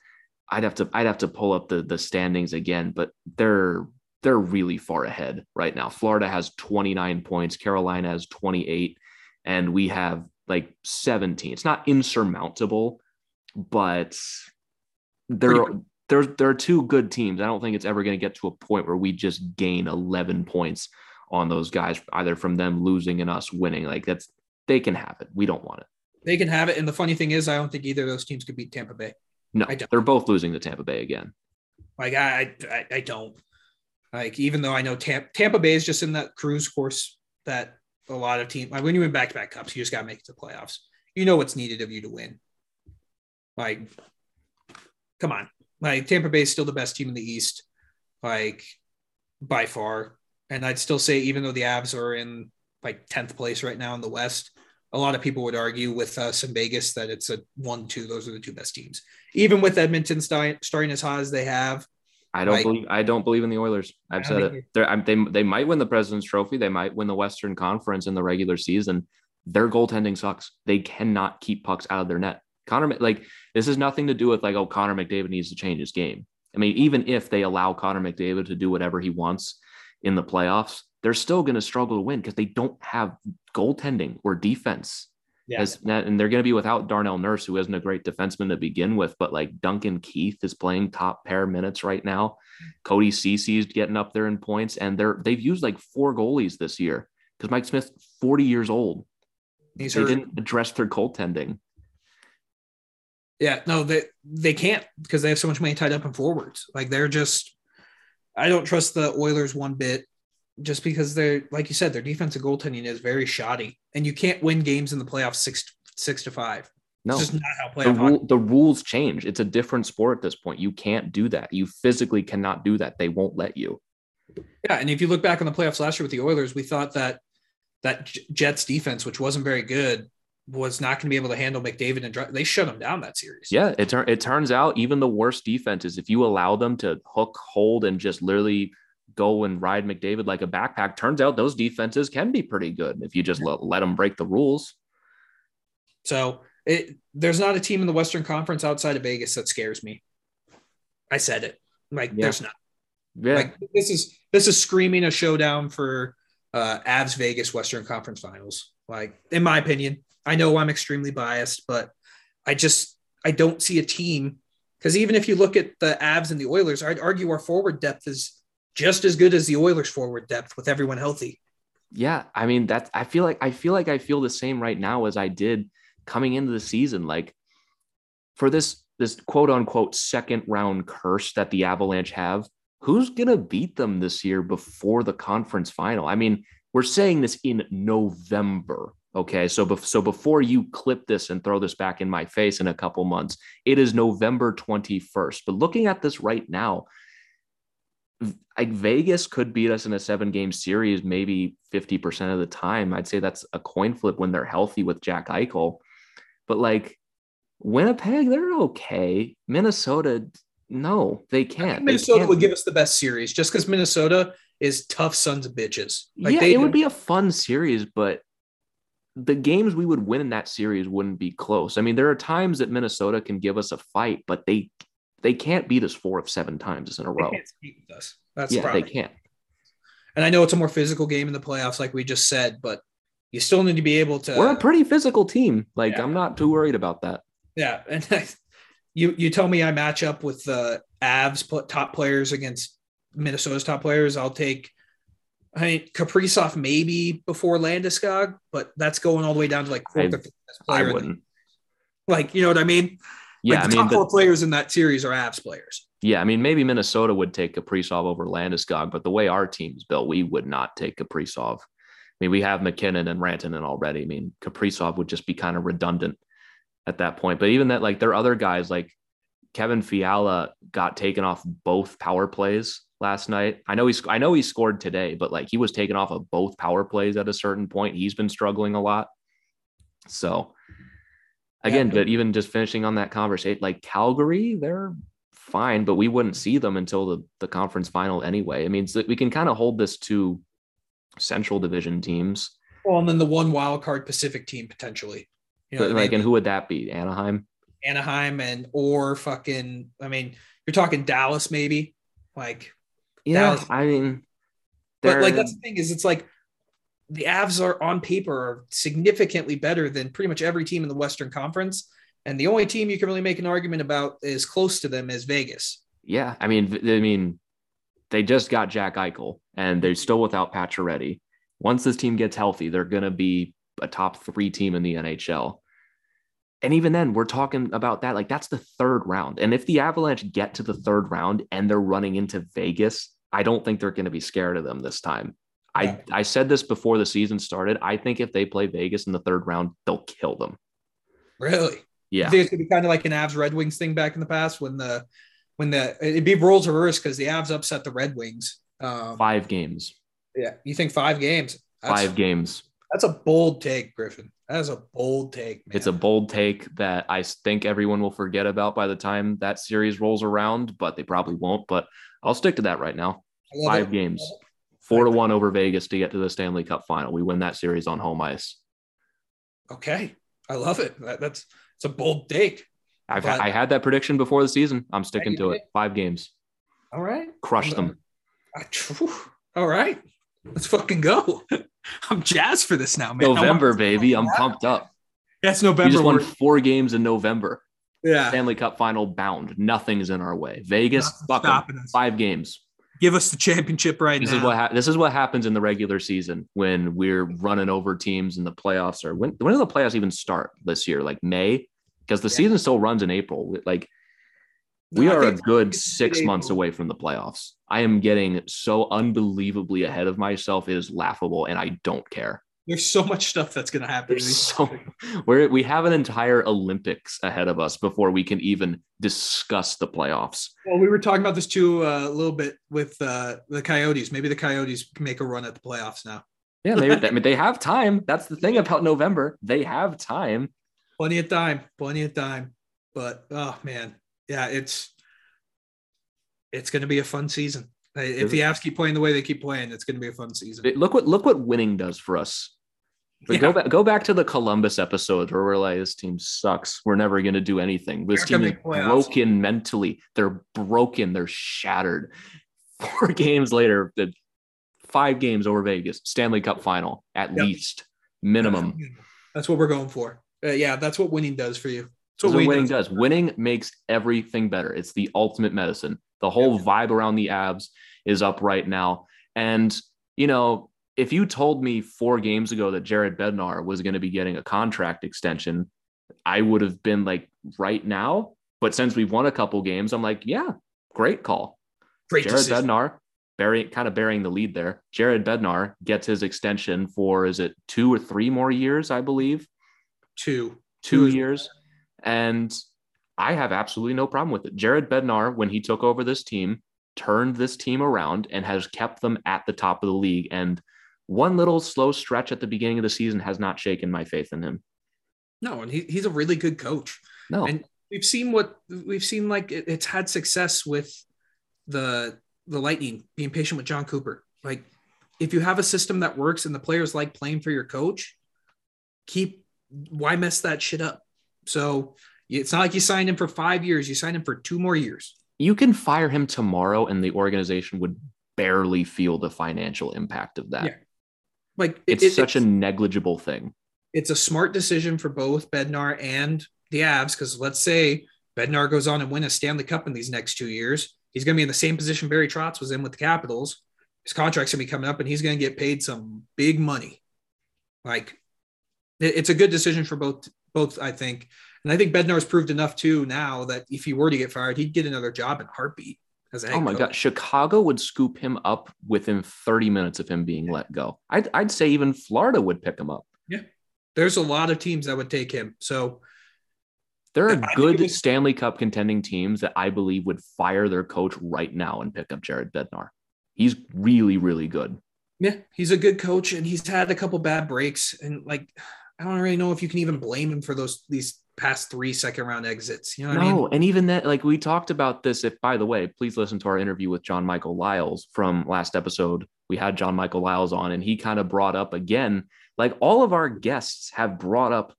I'd have to I'd have to pull up the the standings again. But they're they're really far ahead right now. Florida has 29 points, Carolina has 28, and we have like 17. It's not insurmountable, but there there there are two good teams. I don't think it's ever going to get to a point where we just gain 11 points on those guys, either from them losing and us winning. Like that's they can have it. We don't want it. They can have it. And the funny thing is, I don't think either of those teams could beat Tampa Bay. No, I don't. they're both losing to Tampa Bay again. Like I, I, I don't. Like even though I know Tampa, Tampa Bay is just in that cruise course that a lot of teams like when you win back to back cups, you just gotta make it to playoffs. You know what's needed of you to win. Like, come on. Like Tampa Bay is still the best team in the East, like by far. And I'd still say, even though the Avs are in like 10th place right now in the West, a lot of people would argue with us in Vegas that it's a one, two. Those are the two best teams. Even with Edmonton starting as hot as they have, I don't like, believe I don't believe in the Oilers. I've said it. They're, they they might win the President's Trophy. They might win the Western Conference in the regular season. Their goaltending sucks. They cannot keep pucks out of their net. Connor, like this is nothing to do with like oh Connor McDavid needs to change his game. I mean, even if they allow Connor McDavid to do whatever he wants in the playoffs, they're still going to struggle to win because they don't have goaltending or defense. Yeah. As, and they're going to be without Darnell Nurse, who isn't a great defenseman to begin with, but like Duncan Keith is playing top pair minutes right now. Cody Ceci is getting up there in points, and they're they've used like four goalies this year because Mike Smith, 40 years old. They didn't address their goaltending. Yeah, no, they they can't because they have so much money tied up in forwards. Like they're just I don't trust the Oilers one bit just because they're like you said, their defensive goaltending is very shoddy, and you can't win games in the playoffs six six to five. No, it's just not how the, rule, the rules change. It's a different sport at this point. You can't do that. You physically cannot do that. They won't let you. Yeah, and if you look back on the playoffs last year with the Oilers, we thought that that Jets defense, which wasn't very good, was not going to be able to handle McDavid and they shut them down that series. Yeah, it, tur- it turns out even the worst defenses, if you allow them to hook, hold, and just literally go and ride McDavid like a backpack. Turns out those defenses can be pretty good if you just let, let them break the rules. So it, there's not a team in the Western Conference outside of Vegas that scares me. I said it. Like yeah. there's not. Yeah. Like this is this is screaming a showdown for uh Avs Vegas Western Conference Finals. Like in my opinion, I know I'm extremely biased, but I just I don't see a team because even if you look at the Avs and the Oilers, I'd argue our forward depth is just as good as the Oilers forward depth with everyone healthy. Yeah, I mean that's I feel like I feel like I feel the same right now as I did coming into the season. Like for this this quote unquote second round curse that the Avalanche have, who's gonna beat them this year before the conference final? I mean, we're saying this in November. Okay, so so before you clip this and throw this back in my face in a couple months, it is November 21st. But looking at this right now, like Vegas could beat us in a seven game series, maybe 50% of the time. I'd say that's a coin flip when they're healthy with Jack Eichel. But like Winnipeg, they're okay. Minnesota, no, they can't. Minnesota they can't. would give us the best series just because Minnesota is tough sons of bitches. Like yeah, it would be a fun series, but the games we would win in that series wouldn't be close. I mean, there are times that Minnesota can give us a fight, but they they can't beat us four of seven times in a row. That's yeah, the they can't. And I know it's a more physical game in the playoffs, like we just said, but you still need to be able to. We're a pretty physical team. Like yeah. I'm not too worried about that. Yeah, and [laughs] you you tell me I match up with the Avs top players against Minnesota's top players. I'll take. I mean, Kaprizov maybe before Landeskog, but that's going all the way down to like fourth I, or fifth player. I wouldn't. Like, you know what I mean? Yeah, like the I mean, top four players in that series are Avs players. Yeah, I mean, maybe Minnesota would take Kaprizov over Landeskog, but the way our team's built, we would not take Kaprizov. I mean, we have MacKinnon and Rantanen already. I mean, Kaprizov would just be kind of redundant at that point. But even that, like, there are other guys like Kevin Fiala got taken off both power plays last night. I know he's I know he scored today, but like he was taken off of both power plays at a certain point. He's been struggling a lot. So again, yeah. but even just finishing on that conversation, like Calgary, they're fine, but we wouldn't see them until the, the conference final anyway. I mean, so we can kind of hold this to central division teams. Well, and then the one wild card Pacific team potentially. You know but like, and who would that be? Anaheim? Anaheim and or fucking, I mean, you're talking Dallas, maybe. Like, yeah, Dallas. I mean, but like that's the thing is, it's like the Avs are on paper are significantly better than pretty much every team in the Western Conference. And the only team you can really make an argument about is close to them is Vegas. Yeah. I mean, I mean, they just got Jack Eichel and they're still without Pacioretty. Once this team gets healthy, they're going to be a top three team in the NHL. And even then, we're talking about that. Like, that's the third round. And if the Avalanche get to the third round and they're running into Vegas, I don't think they're going to be scared of them this time. I, I said this before the season started. I think if they play Vegas in the third round, they'll kill them. Really? Yeah. it's gonna be kind of like an Avs Red Wings thing back in the past when the when the it'd be roles reversed because the Avs upset the Red Wings. Um, five games. Yeah, you think five games? That's, five games. That's a bold take, Griffin. That is a bold take. Man. It's a bold take that I think everyone will forget about by the time that series rolls around, but they probably won't. But I'll stick to that right now. Five it. games four to one over Vegas to get to the Stanley Cup final. We win that series on home ice. Okay. I love it. That, that's it's a bold take. I've but, I had that prediction before the season. I'm sticking to it. Five games. All right. Crush them. All right. Let's fucking go. [laughs] I'm jazzed for this now, man. November, baby. I'm pumped up. That's November. We just won four games in November. Yeah. Stanley Cup final bound. Nothing's in our way. Vegas, five games give us the championship right this now. Is what ha- this is what happens in the regular season when we're running over teams in the playoffs. Or when when do the playoffs even start this year? Like May, because the yeah. season still runs in April. Like we no, are a good six months away from the playoffs. I am getting so unbelievably ahead of myself. It is laughable, and I don't care. There's so much stuff that's going to happen. So [laughs] we're, we have an entire Olympics ahead of us before we can even discuss the playoffs. Well, we were talking about this too uh, a little bit with uh, the Coyotes. Maybe the Coyotes make a run at the playoffs now. Yeah, they, [laughs] I mean, they have time. That's the thing about November. They have time. Plenty of time. Plenty of time. But oh man, yeah, it's it's going to be a fun season. If the Avs keep playing the way they keep playing, it's going to be a fun season. Look what look what winning does for us. But yeah. go back go back to the Columbus episode where we're like, this team sucks. We're never gonna do anything. This team is broken mentally. They're broken. They're shattered. [laughs] Four games later, the five games over Vegas, Stanley Cup final at yep. least minimum. That's what we're going for. Uh, yeah, that's what winning does for you. That's what, winning, does. does. Winning makes everything better. It's the ultimate medicine. The whole vibe around the Avs is up right now. And, you know, if you told me four games ago that Jared Bednar was going to be getting a contract extension, I would have been like, right now. But since we've won a couple games, I'm like, yeah, great call. Great Jared decision. Bednar, kind of bearing the lead there. Jared Bednar gets his extension for, is it two or three more years, I believe? Two. Two, two years. And I have absolutely no problem with it. Jared Bednar, when he took over this team, turned this team around and has kept them at the top of the league. And one little slow stretch at the beginning of the season has not shaken my faith in him. No, and he, he's a really good coach. No. And we've seen what we've seen like it, it's had success with the the Lightning being patient with Jon Cooper. Like if you have a system that works and the players like playing for your coach, keep why mess that shit up? So it's not like you signed him for five years, you signed him for two more years. You can fire him tomorrow and the organization would barely feel the financial impact of that. Yeah. Like it's it, such it's, a negligible thing. It's a smart decision for both Bednar and the Avs because let's say Bednar goes on and win a Stanley Cup in these next two years. He's going to be in the same position Barry Trotz was in with the Capitals. His contract's going to be coming up and he's going to get paid some big money. Like it's a good decision for both, both, I think. And I think Bednar's proved enough too now that if he were to get fired, he'd get another job in heartbeat. Oh my coach. god, Chicago would scoop him up within 30 minutes of him being let go. I'd, I'd say even Florida would pick him up. Yeah. There's a lot of teams that would take him. So There are good was- Stanley Cup contending teams that I believe would fire their coach right now and pick up Jared Bednar. He's really, really good. Yeah, he's a good coach, and he's had a couple bad breaks, and like I don't really know if you can even blame him for those these past three second round exits. You know what I no, mean? and even that, like we talked about this. If by the way, please listen to our interview with John Michael Liles from last episode. We had John Michael Liles on, and he kind of brought up again, like all of our guests have brought up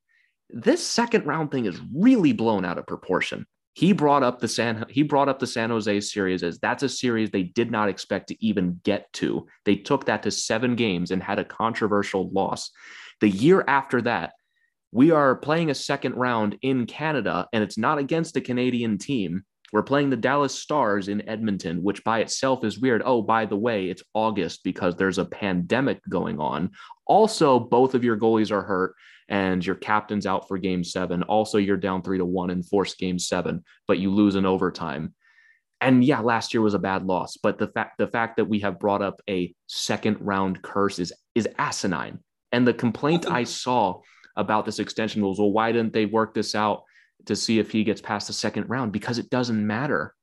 this second round thing is really blown out of proportion. He brought up the San he brought up the San Jose series as that's a series they did not expect to even get to. They took that to 7 games and had a controversial loss. The year after that, we are playing a second round in Canada and it's not against a Canadian team. We're playing the Dallas Stars in Edmonton, which by itself is weird. Oh, by the way, it's August because there's a pandemic going on. Also, both of your goalies are hurt and your captain's out for game seven. Also, you're down three to one in forced game seven, but you lose in overtime. And yeah, last year was a bad loss, but the fact the fact that we have brought up a second round curse is is asinine. And the complaint I saw about this extension was, well, why didn't they work this out to see if he gets past the second round? Because it doesn't matter.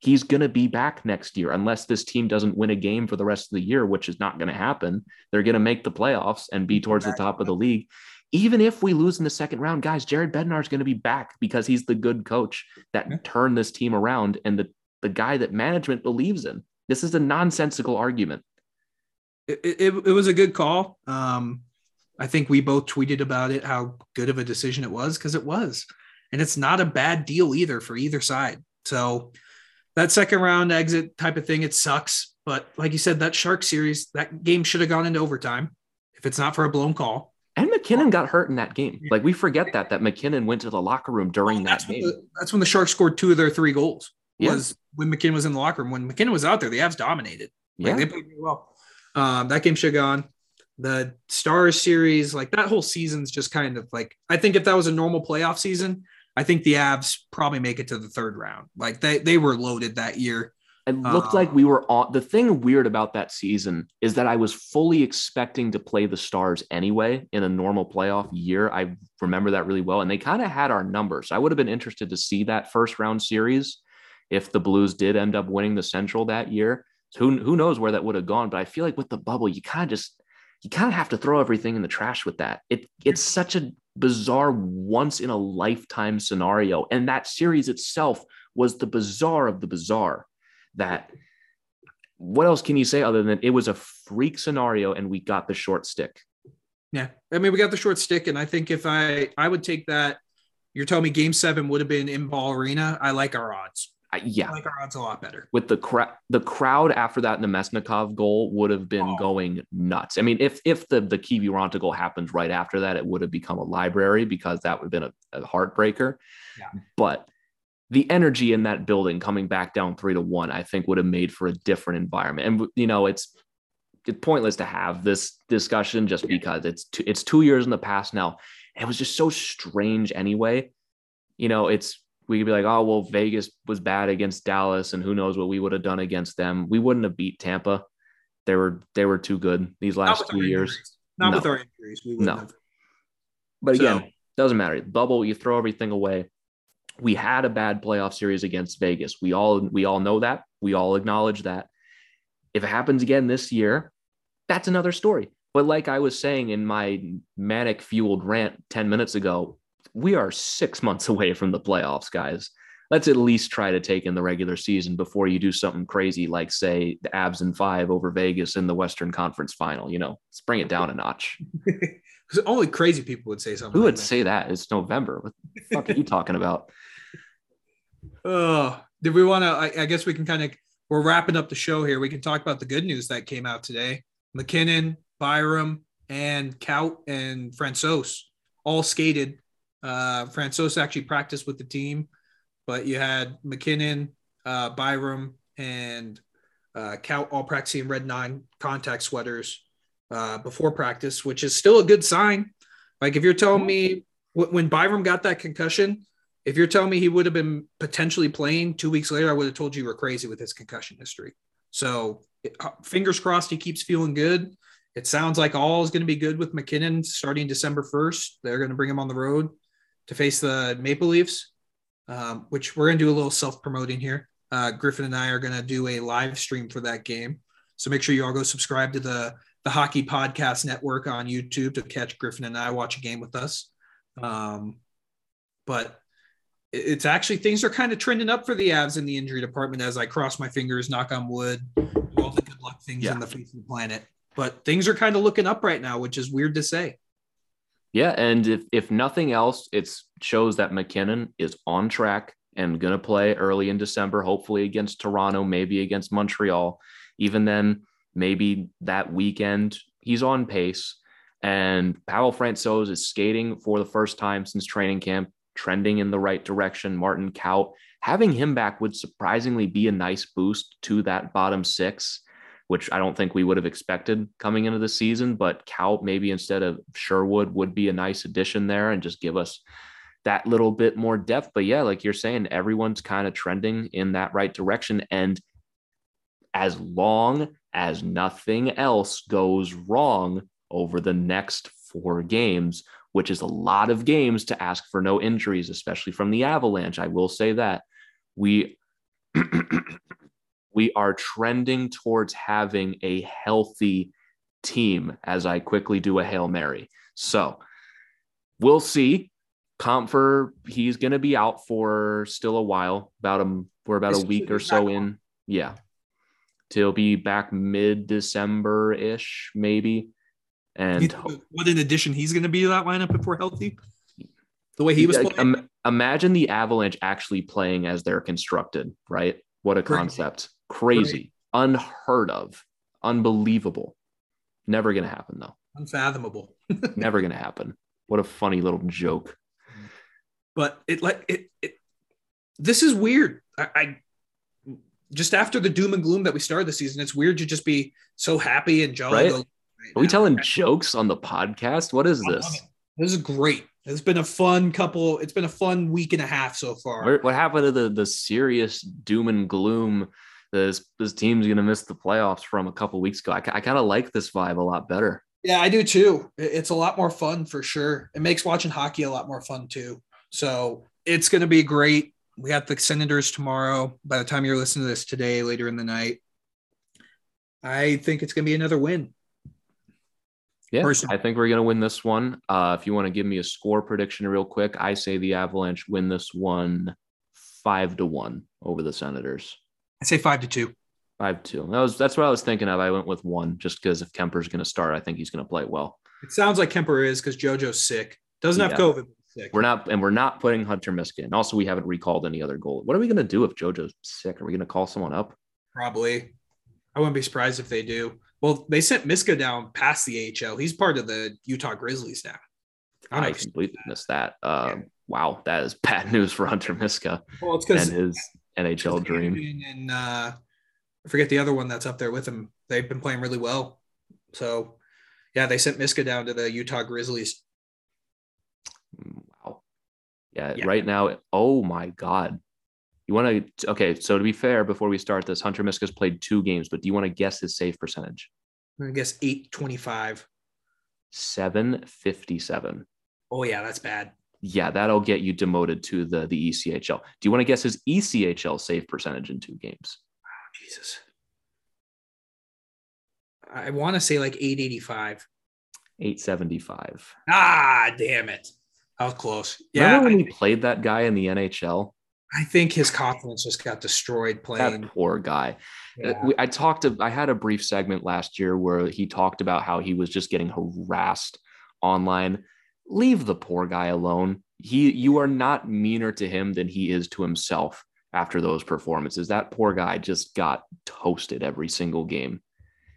He's going to be back next year unless this team doesn't win a game for the rest of the year, which is not going to happen. They're going to make the playoffs and be towards the top of the league. Even if we lose in the second round, guys, Jared Bednar is going to be back because he's the good coach that turned this team around and the, the guy that management believes in. This is a nonsensical argument. It, it, it was a good call. Um, I think we both tweeted about it, how good of a decision it was, because it was. And it's not a bad deal either for either side. So that second round exit type of thing, it sucks. But like you said, that Shark series, that game should have gone into overtime if it's not for a blown call. And MacKinnon got hurt in that game. Like we forget that that MacKinnon went to the locker room during that that's when, game. the, that's when the Sharks scored two of their three goals. Yeah. Was when MacKinnon was in the locker room. When MacKinnon was out there, the Avs dominated. Like, Yeah. they played really well. Um, that game should have gone. The Stars series, like that whole season's just kind of like I think if that was a normal playoff season, I think the Avs probably make it to the third round. Like they they were loaded that year. It looked like Um, we were on. The thing weird about that season is that I was fully expecting to play the Stars anyway in a normal playoff year. I remember that really well. And they kind of had our numbers. I would have been interested to see that first round series if the Blues did end up winning the Central that year. So who, who knows where that would have gone. But I feel like with the bubble, you kind of just, you kind of have to throw everything in the trash with that. It, it's such a bizarre once in a lifetime scenario. And that series itself was the bizarre of the bizarre that what else can you say other than it was a freak scenario and we got the short stick Yeah. I mean, we got the short stick, and I think if I I would take that, you're telling me game seven would have been in ball arena. I like our odds. I, yeah I like our odds a lot better. with the crowd the crowd after that Namestnikov goal would have been Oh. going nuts. I mean, if if the the Kiviranta goal happens right after that, it would have become a library because that would have been a, a heartbreaker. Yeah. But the energy in that building coming back down three to one, I think would have made for a different environment. And you know, it's it's pointless to have this discussion just because it's two, it's two years in the past now. It was just so strange anyway. You know, it's we could be like, oh well, Vegas was bad against Dallas, and who knows what we would have done against them. We wouldn't have beat Tampa. They were they were too good these last two years. Not No. with our injuries. We wouldn't No. have. But So- again, doesn't matter. Bubble, you throw everything away. We had a bad playoff series against Vegas. We all we all know that. We all acknowledge that. If it happens again this year, that's another story. But like I was saying in my manic fueled rant 10 minutes ago, we are six [laughs] months away from the playoffs, guys. Let's at least try to take in the regular season before you do something crazy like, say, the Avs and five over Vegas in the Western Conference final. You know, let's bring it down a notch. [laughs] Only crazy people would say something. Who like would that. say that? It's November. What the fuck are you talking about? [laughs] Oh, did we want to? I, I guess we can kind of. We're wrapping up the show here. We can talk about the good news that came out today. MacKinnon, Byram, and Kaut and Francouz all skated. Uh, actually practiced with the team, but you had MacKinnon, uh, Byram, and uh, all practicing red nine contact sweaters uh, before practice, which is still a good sign. Like if you're telling me wh- when Byram got that concussion, if you're telling me he would have been potentially playing two weeks later, I would have told you you were crazy with his concussion history. So uh, fingers crossed he keeps feeling good. It sounds like all is going to be good with MacKinnon starting December 1st. They're going to bring him on the road to face the Maple Leafs, um, which we're going to do a little self promoting here. Uh, Griffin and I are going to do a live stream for that game. So make sure you all go subscribe to the, the Hockey Podcast Network on YouTube to catch Griffin and I watch a game with us. Um, but it's actually things are kind of trending up for the Avs in the injury department as I cross my fingers, knock on wood, do all the good luck things Yeah. on the face of the planet. But things are kind of looking up right now, which is weird to say. Yeah, and if if nothing else, it shows that MacKinnon is on track and going to play early in December, hopefully against Toronto, maybe against Montreal. Even then, maybe that weekend he's on pace. And Pavel Francouz is skating for the first time since training camp, trending in the right direction. Martin Kaut, having him back would surprisingly be a nice boost to that bottom six which I don't think we would have expected coming into the season. But Kaut, maybe instead of Sherwood, would be a nice addition there and just give us that little bit more depth. But yeah, like you're saying, everyone's kind of trending in that right direction. And as long as nothing else goes wrong over the next four games, which is a lot of games to ask for no injuries, especially from the Avalanche, I will say that we. [clears throat] we are trending towards having a healthy team as I quickly do a Hail Mary. So we'll see. Compher, he's going to be out for still a while, about a, we're about a week or so in. Yeah. Till be back mid December ish, maybe. And what an addition he's going to be to that lineup if we're healthy. The way he was Like, playing. im- imagine the Avalanche actually playing as they're constructed, right? What a concept. Crazy. Unheard of. Unbelievable. Never going to happen, though. unfathomable. [laughs] Never going to happen. What a funny little joke. but it like it, it this is weird. I, I just after the doom and gloom that we started the season, it's weird to just be so happy and jolly. Right? right Are we now. telling jokes on the podcast? What is this? This is great. It's been a fun couple. It's been a fun week and a half so far. What happened to the, the serious doom and gloom? This this team's going to miss the playoffs from a couple weeks ago. I, I kind of like this vibe a lot better. Yeah, I do too. It's a lot more fun for sure. It makes watching hockey a lot more fun too. So it's going to be great. We got the Senators tomorrow. By the time you're listening to this today, later in the night, I think it's going to be another win. Yeah, Person- I think we're going to win this one. Uh, if you want to give me a score prediction real quick, I say the Avalanche win this one five to one over the Senators. I say five to two. Five to two. That was that's what I was thinking of. I went with one just because if Kuemper's going to start, I think he's going to play well. It sounds like Kuemper is because JoJo's sick. Doesn't have COVID. Sick. We're not, and we're not putting Hunter Miska in. Also, we haven't recalled any other goal. What are we going to do if JoJo's sick? Are we going to call someone up? Probably. I wouldn't be surprised if they do. Well, they sent Miska down past the AHL. He's part of the Utah Grizzlies now. I I completely missed that. Uh, Wow, that is [laughs] bad news for Hunter Miska Well, it's and because his NHL dream. and uh, I forget the other one that's up there with him. They've been playing really well. So, yeah, they sent Miska down to the Utah Grizzlies. Wow. Yeah, Yeah. right now, oh my God. You want to, okay, so to be fair, before we start this, Hunter Miska's played two games, but do you want to guess his save percentage? I guess eight twenty-five. 757. Oh yeah, that's bad. Yeah, that'll get you demoted to the, the ECHL. Do you want to guess his ECHL save percentage in two games? Oh, Jesus. I want to say like eight eighty-five. 875. Ah, damn it. How was close. Remember Yeah, when I, he played that guy in the NHL? I think his confidence just got destroyed playing. That poor guy. Uh, Yeah. I talked to, I had a brief segment last year where he talked about how he was just getting harassed online. Leave the poor guy alone. He you are not meaner to him than he is to himself after those performances. That poor guy just got toasted every single game.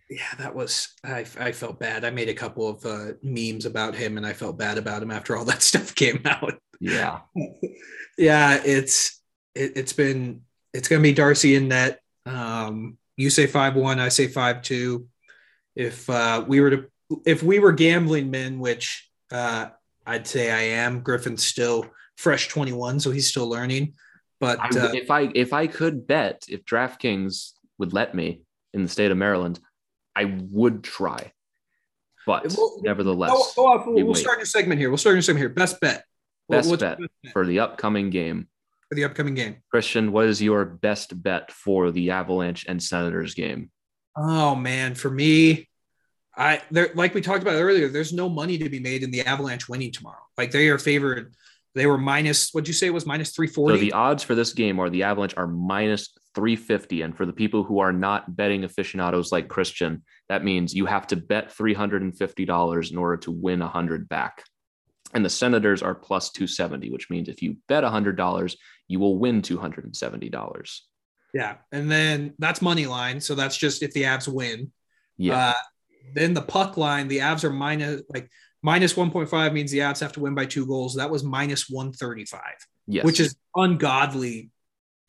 yeah, that was I, I felt bad. I made a couple of uh, memes about him, and I felt bad about him after all that [laughs] stuff came out. Yeah. [laughs] yeah, it's it, it's been it's gonna be Darcy in net. Um, you say five one, I say five two. If uh, we were to if we were gambling men, which uh, I'd say I am, Griffin's still fresh twenty one, so he's still learning. But I, uh, if I if I could bet, if DraftKings would let me in the state of Maryland, I would try. But Well, nevertheless, go, go off, we we'll, we'll start a new segment here. We'll start a new segment here. Best bet. Best bet. best bet for the upcoming game, for the upcoming game? Christian, what is your best bet for the Avalanche and Senators game? Oh man, for me, I there like we talked about earlier, there's no money to be made in the Avalanche winning tomorrow. Like they are favored. They were minus what'd you say it was minus 340? So the odds for this game are the Avalanche are minus 350. And for the people who are not betting aficionados like Christian, that means you have to bet $350 in order to win 100 back. And the Senators are plus 270, which means if you bet $100, you will win $270. yeah. And then that's money line. So that's just if the Avs win. Yeah. Uh, then the puck line, the Avs are minus like minus 1.5 means the Avs have to win by two goals. That was minus 135. yes. which is ungodly.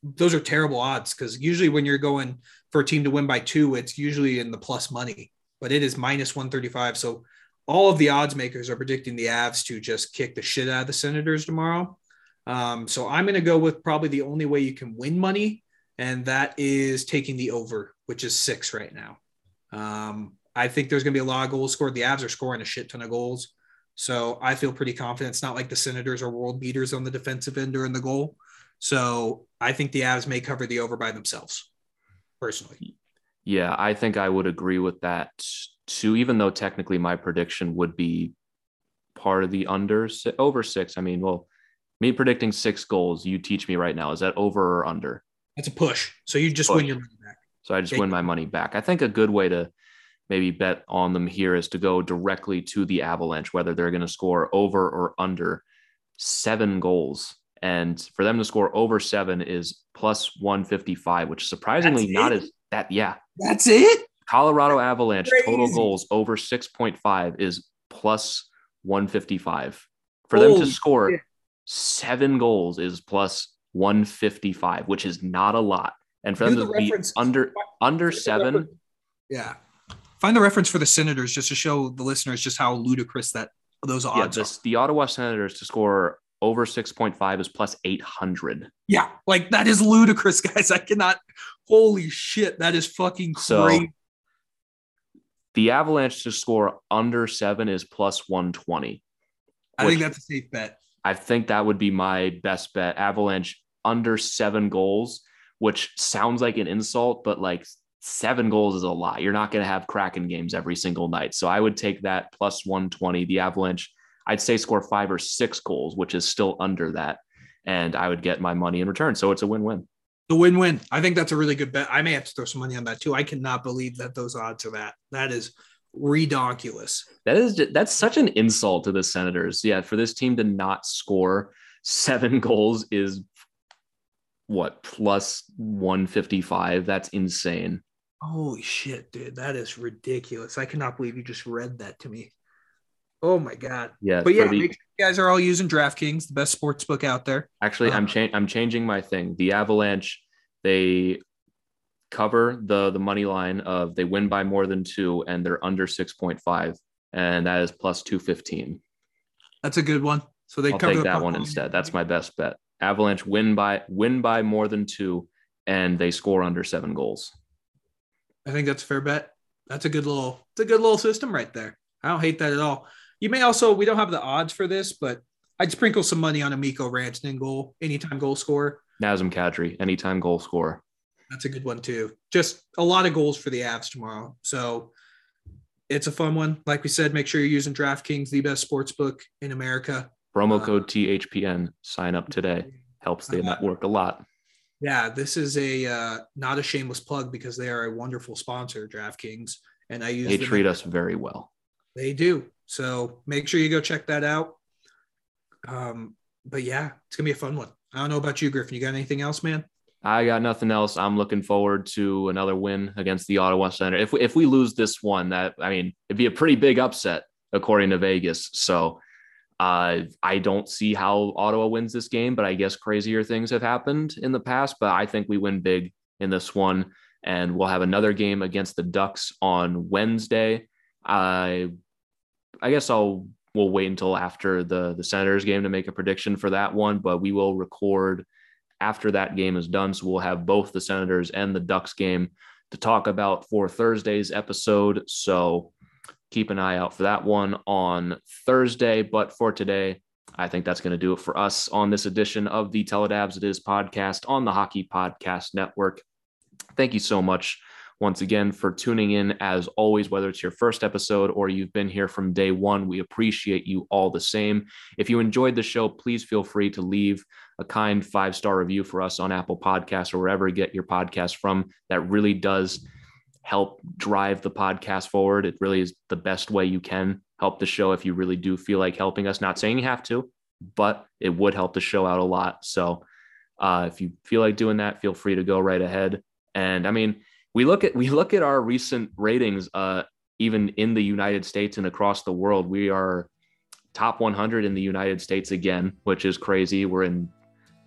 Those are terrible odds because usually when you're going for a team to win by two, it's usually in the plus money, but it is minus 135. So all of the odds makers are predicting the Avs to just kick the shit out of the Senators tomorrow. Um, so I'm going to go with probably the only way you can win money, and that is taking the over, which is six right now. Um, I think there's going to be a lot of goals scored. The Avs are scoring a shit ton of goals. So I feel pretty confident. It's not like the Senators are world beaters on the defensive end or in the goal. So I think the Avs may cover the over by themselves, personally. Yeah, I think I would agree with that too, even though technically my prediction would be part of the under over six. I mean, well, me predicting six goals, you teach me right now. Is that over or under? That's a push. So you just Push. win your money back. So I just win my money back. I think a good way to maybe bet on them here is to go directly to the Avalanche, whether they're going to score over or under seven goals. And for them to score over seven is plus 155, which surprisingly That's not it? as that. Yeah. That's it. Colorado Avalanche total goals over 6.5 is plus 155. For them to score shit. seven goals is plus 155, which is not a lot. And for Do them the to be reference- under [laughs] under seven, Yeah. Find the reference for the Senators just to show the listeners just how ludicrous that those yeah, odds this, are. the Ottawa Senators to score over 6.5 is plus 800. Yeah. Like that is ludicrous, [laughs] guys. I cannot. Holy shit. That is fucking So, crazy. The Avalanche to score under seven is plus 120. I think that's a safe bet. I think that would be my best bet. Avalanche under seven goals, which sounds like an insult, but like seven goals is a lot. You're not going to have Kraken games every single night. So I would take that plus 120. The Avalanche, I'd say score five or six goals, which is still under that. And I would get my money in return. So it's a win win. The win-win. I think that's a really good bet. I may have to throw some money on that too. I cannot believe that those odds are that. That is redonkulous. That is that's such an insult to the Senators. Yeah, for this team to not score seven [laughs] goals is what plus 155. That's insane. Holy shit, dude. That is ridiculous. I cannot believe you just read that to me. Oh my god. Yeah, But yeah, the- make sure you guys are all using DraftKings, the best sports book out there. Actually, I'm Uh, cha- I'm changing my thing. The Avalanche, they cover the the money line of they win by more than two and they're under 6.5 and that is plus 215. That's a good one. So they I'll cover take that one instead. That's my best bet. Avalanche win by win by more than two and they score under 7 goals. I think that's a fair bet. That's a good little it's a good little system right there. I don't hate that at all. You may also we don't have the odds for this, but I'd sprinkle some money on Amico Mikko Rantanen goal, anytime goal scorer. Nazem Kadri, anytime goal scorer. That's a good one too. Just a lot of goals for the Avs tomorrow. So it's a fun one. Like we said, make sure you're using DraftKings, the best sports book in America. Promo Uh, code THPN. Sign up today. Helps the Uh, network a lot. Yeah, this is a uh, not a shameless plug because they are a wonderful sponsor, DraftKings, and I use They treat at- us very well. They do. So make sure you go check that out. Um, but yeah, it's gonna be a fun one. I don't know about you, Griffin. You got anything else, man? I got nothing else. I'm looking forward to another win against the Ottawa Center. If we, if we lose this one, that I mean, it'd be a pretty big upset according to Vegas. So uh, I don't see how Ottawa wins this game, but I guess crazier things have happened in the past. But I think we win big in this one, and we'll have another game against the Ducks on Wednesday. I I guess I'll we'll wait until after the the Senators game to make a prediction for that one, but we will record after that game is done. So we'll have both the Senators and the Ducks game to talk about for Thursday's episode. So keep an eye out for that one on Thursday. But for today, I think that's going to do it for us on this edition of the Tell It Avs It Is podcast on the Hockey Podcast Network. Thank you so much once again for tuning in. As always, whether it's your first episode or you've been here from day one, we appreciate you all the same. If you enjoyed the show, please feel free to leave a kind five star review for us on Apple Podcasts or wherever you get your podcast from. That really does help drive the podcast forward. It really is the best way you can help the show if you really do feel like helping us. Not saying you have to, but it would help the show out a lot. So uh, if you feel like doing that, feel free to go right ahead. And I mean, we look at we look at our recent ratings, uh, even in the United States and across the world. We are top 100 in the United States again, which is crazy. We're in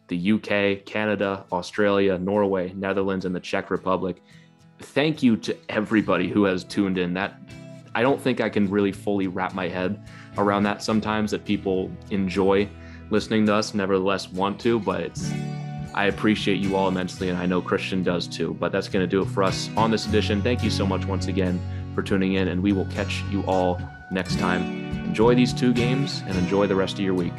the UK, Canada, Australia, Norway, Netherlands, and the Czech Republic. Thank you to everybody who has tuned in. That I don't think I can really fully wrap my head around that sometimes that people enjoy listening to us, nevertheless want to, but it's I appreciate you all immensely, and I know Christian does too. But that's going to do it for us on this edition. Thank you so much once again for tuning in, and we will catch you all next time. Enjoy these two games and enjoy the rest of your week.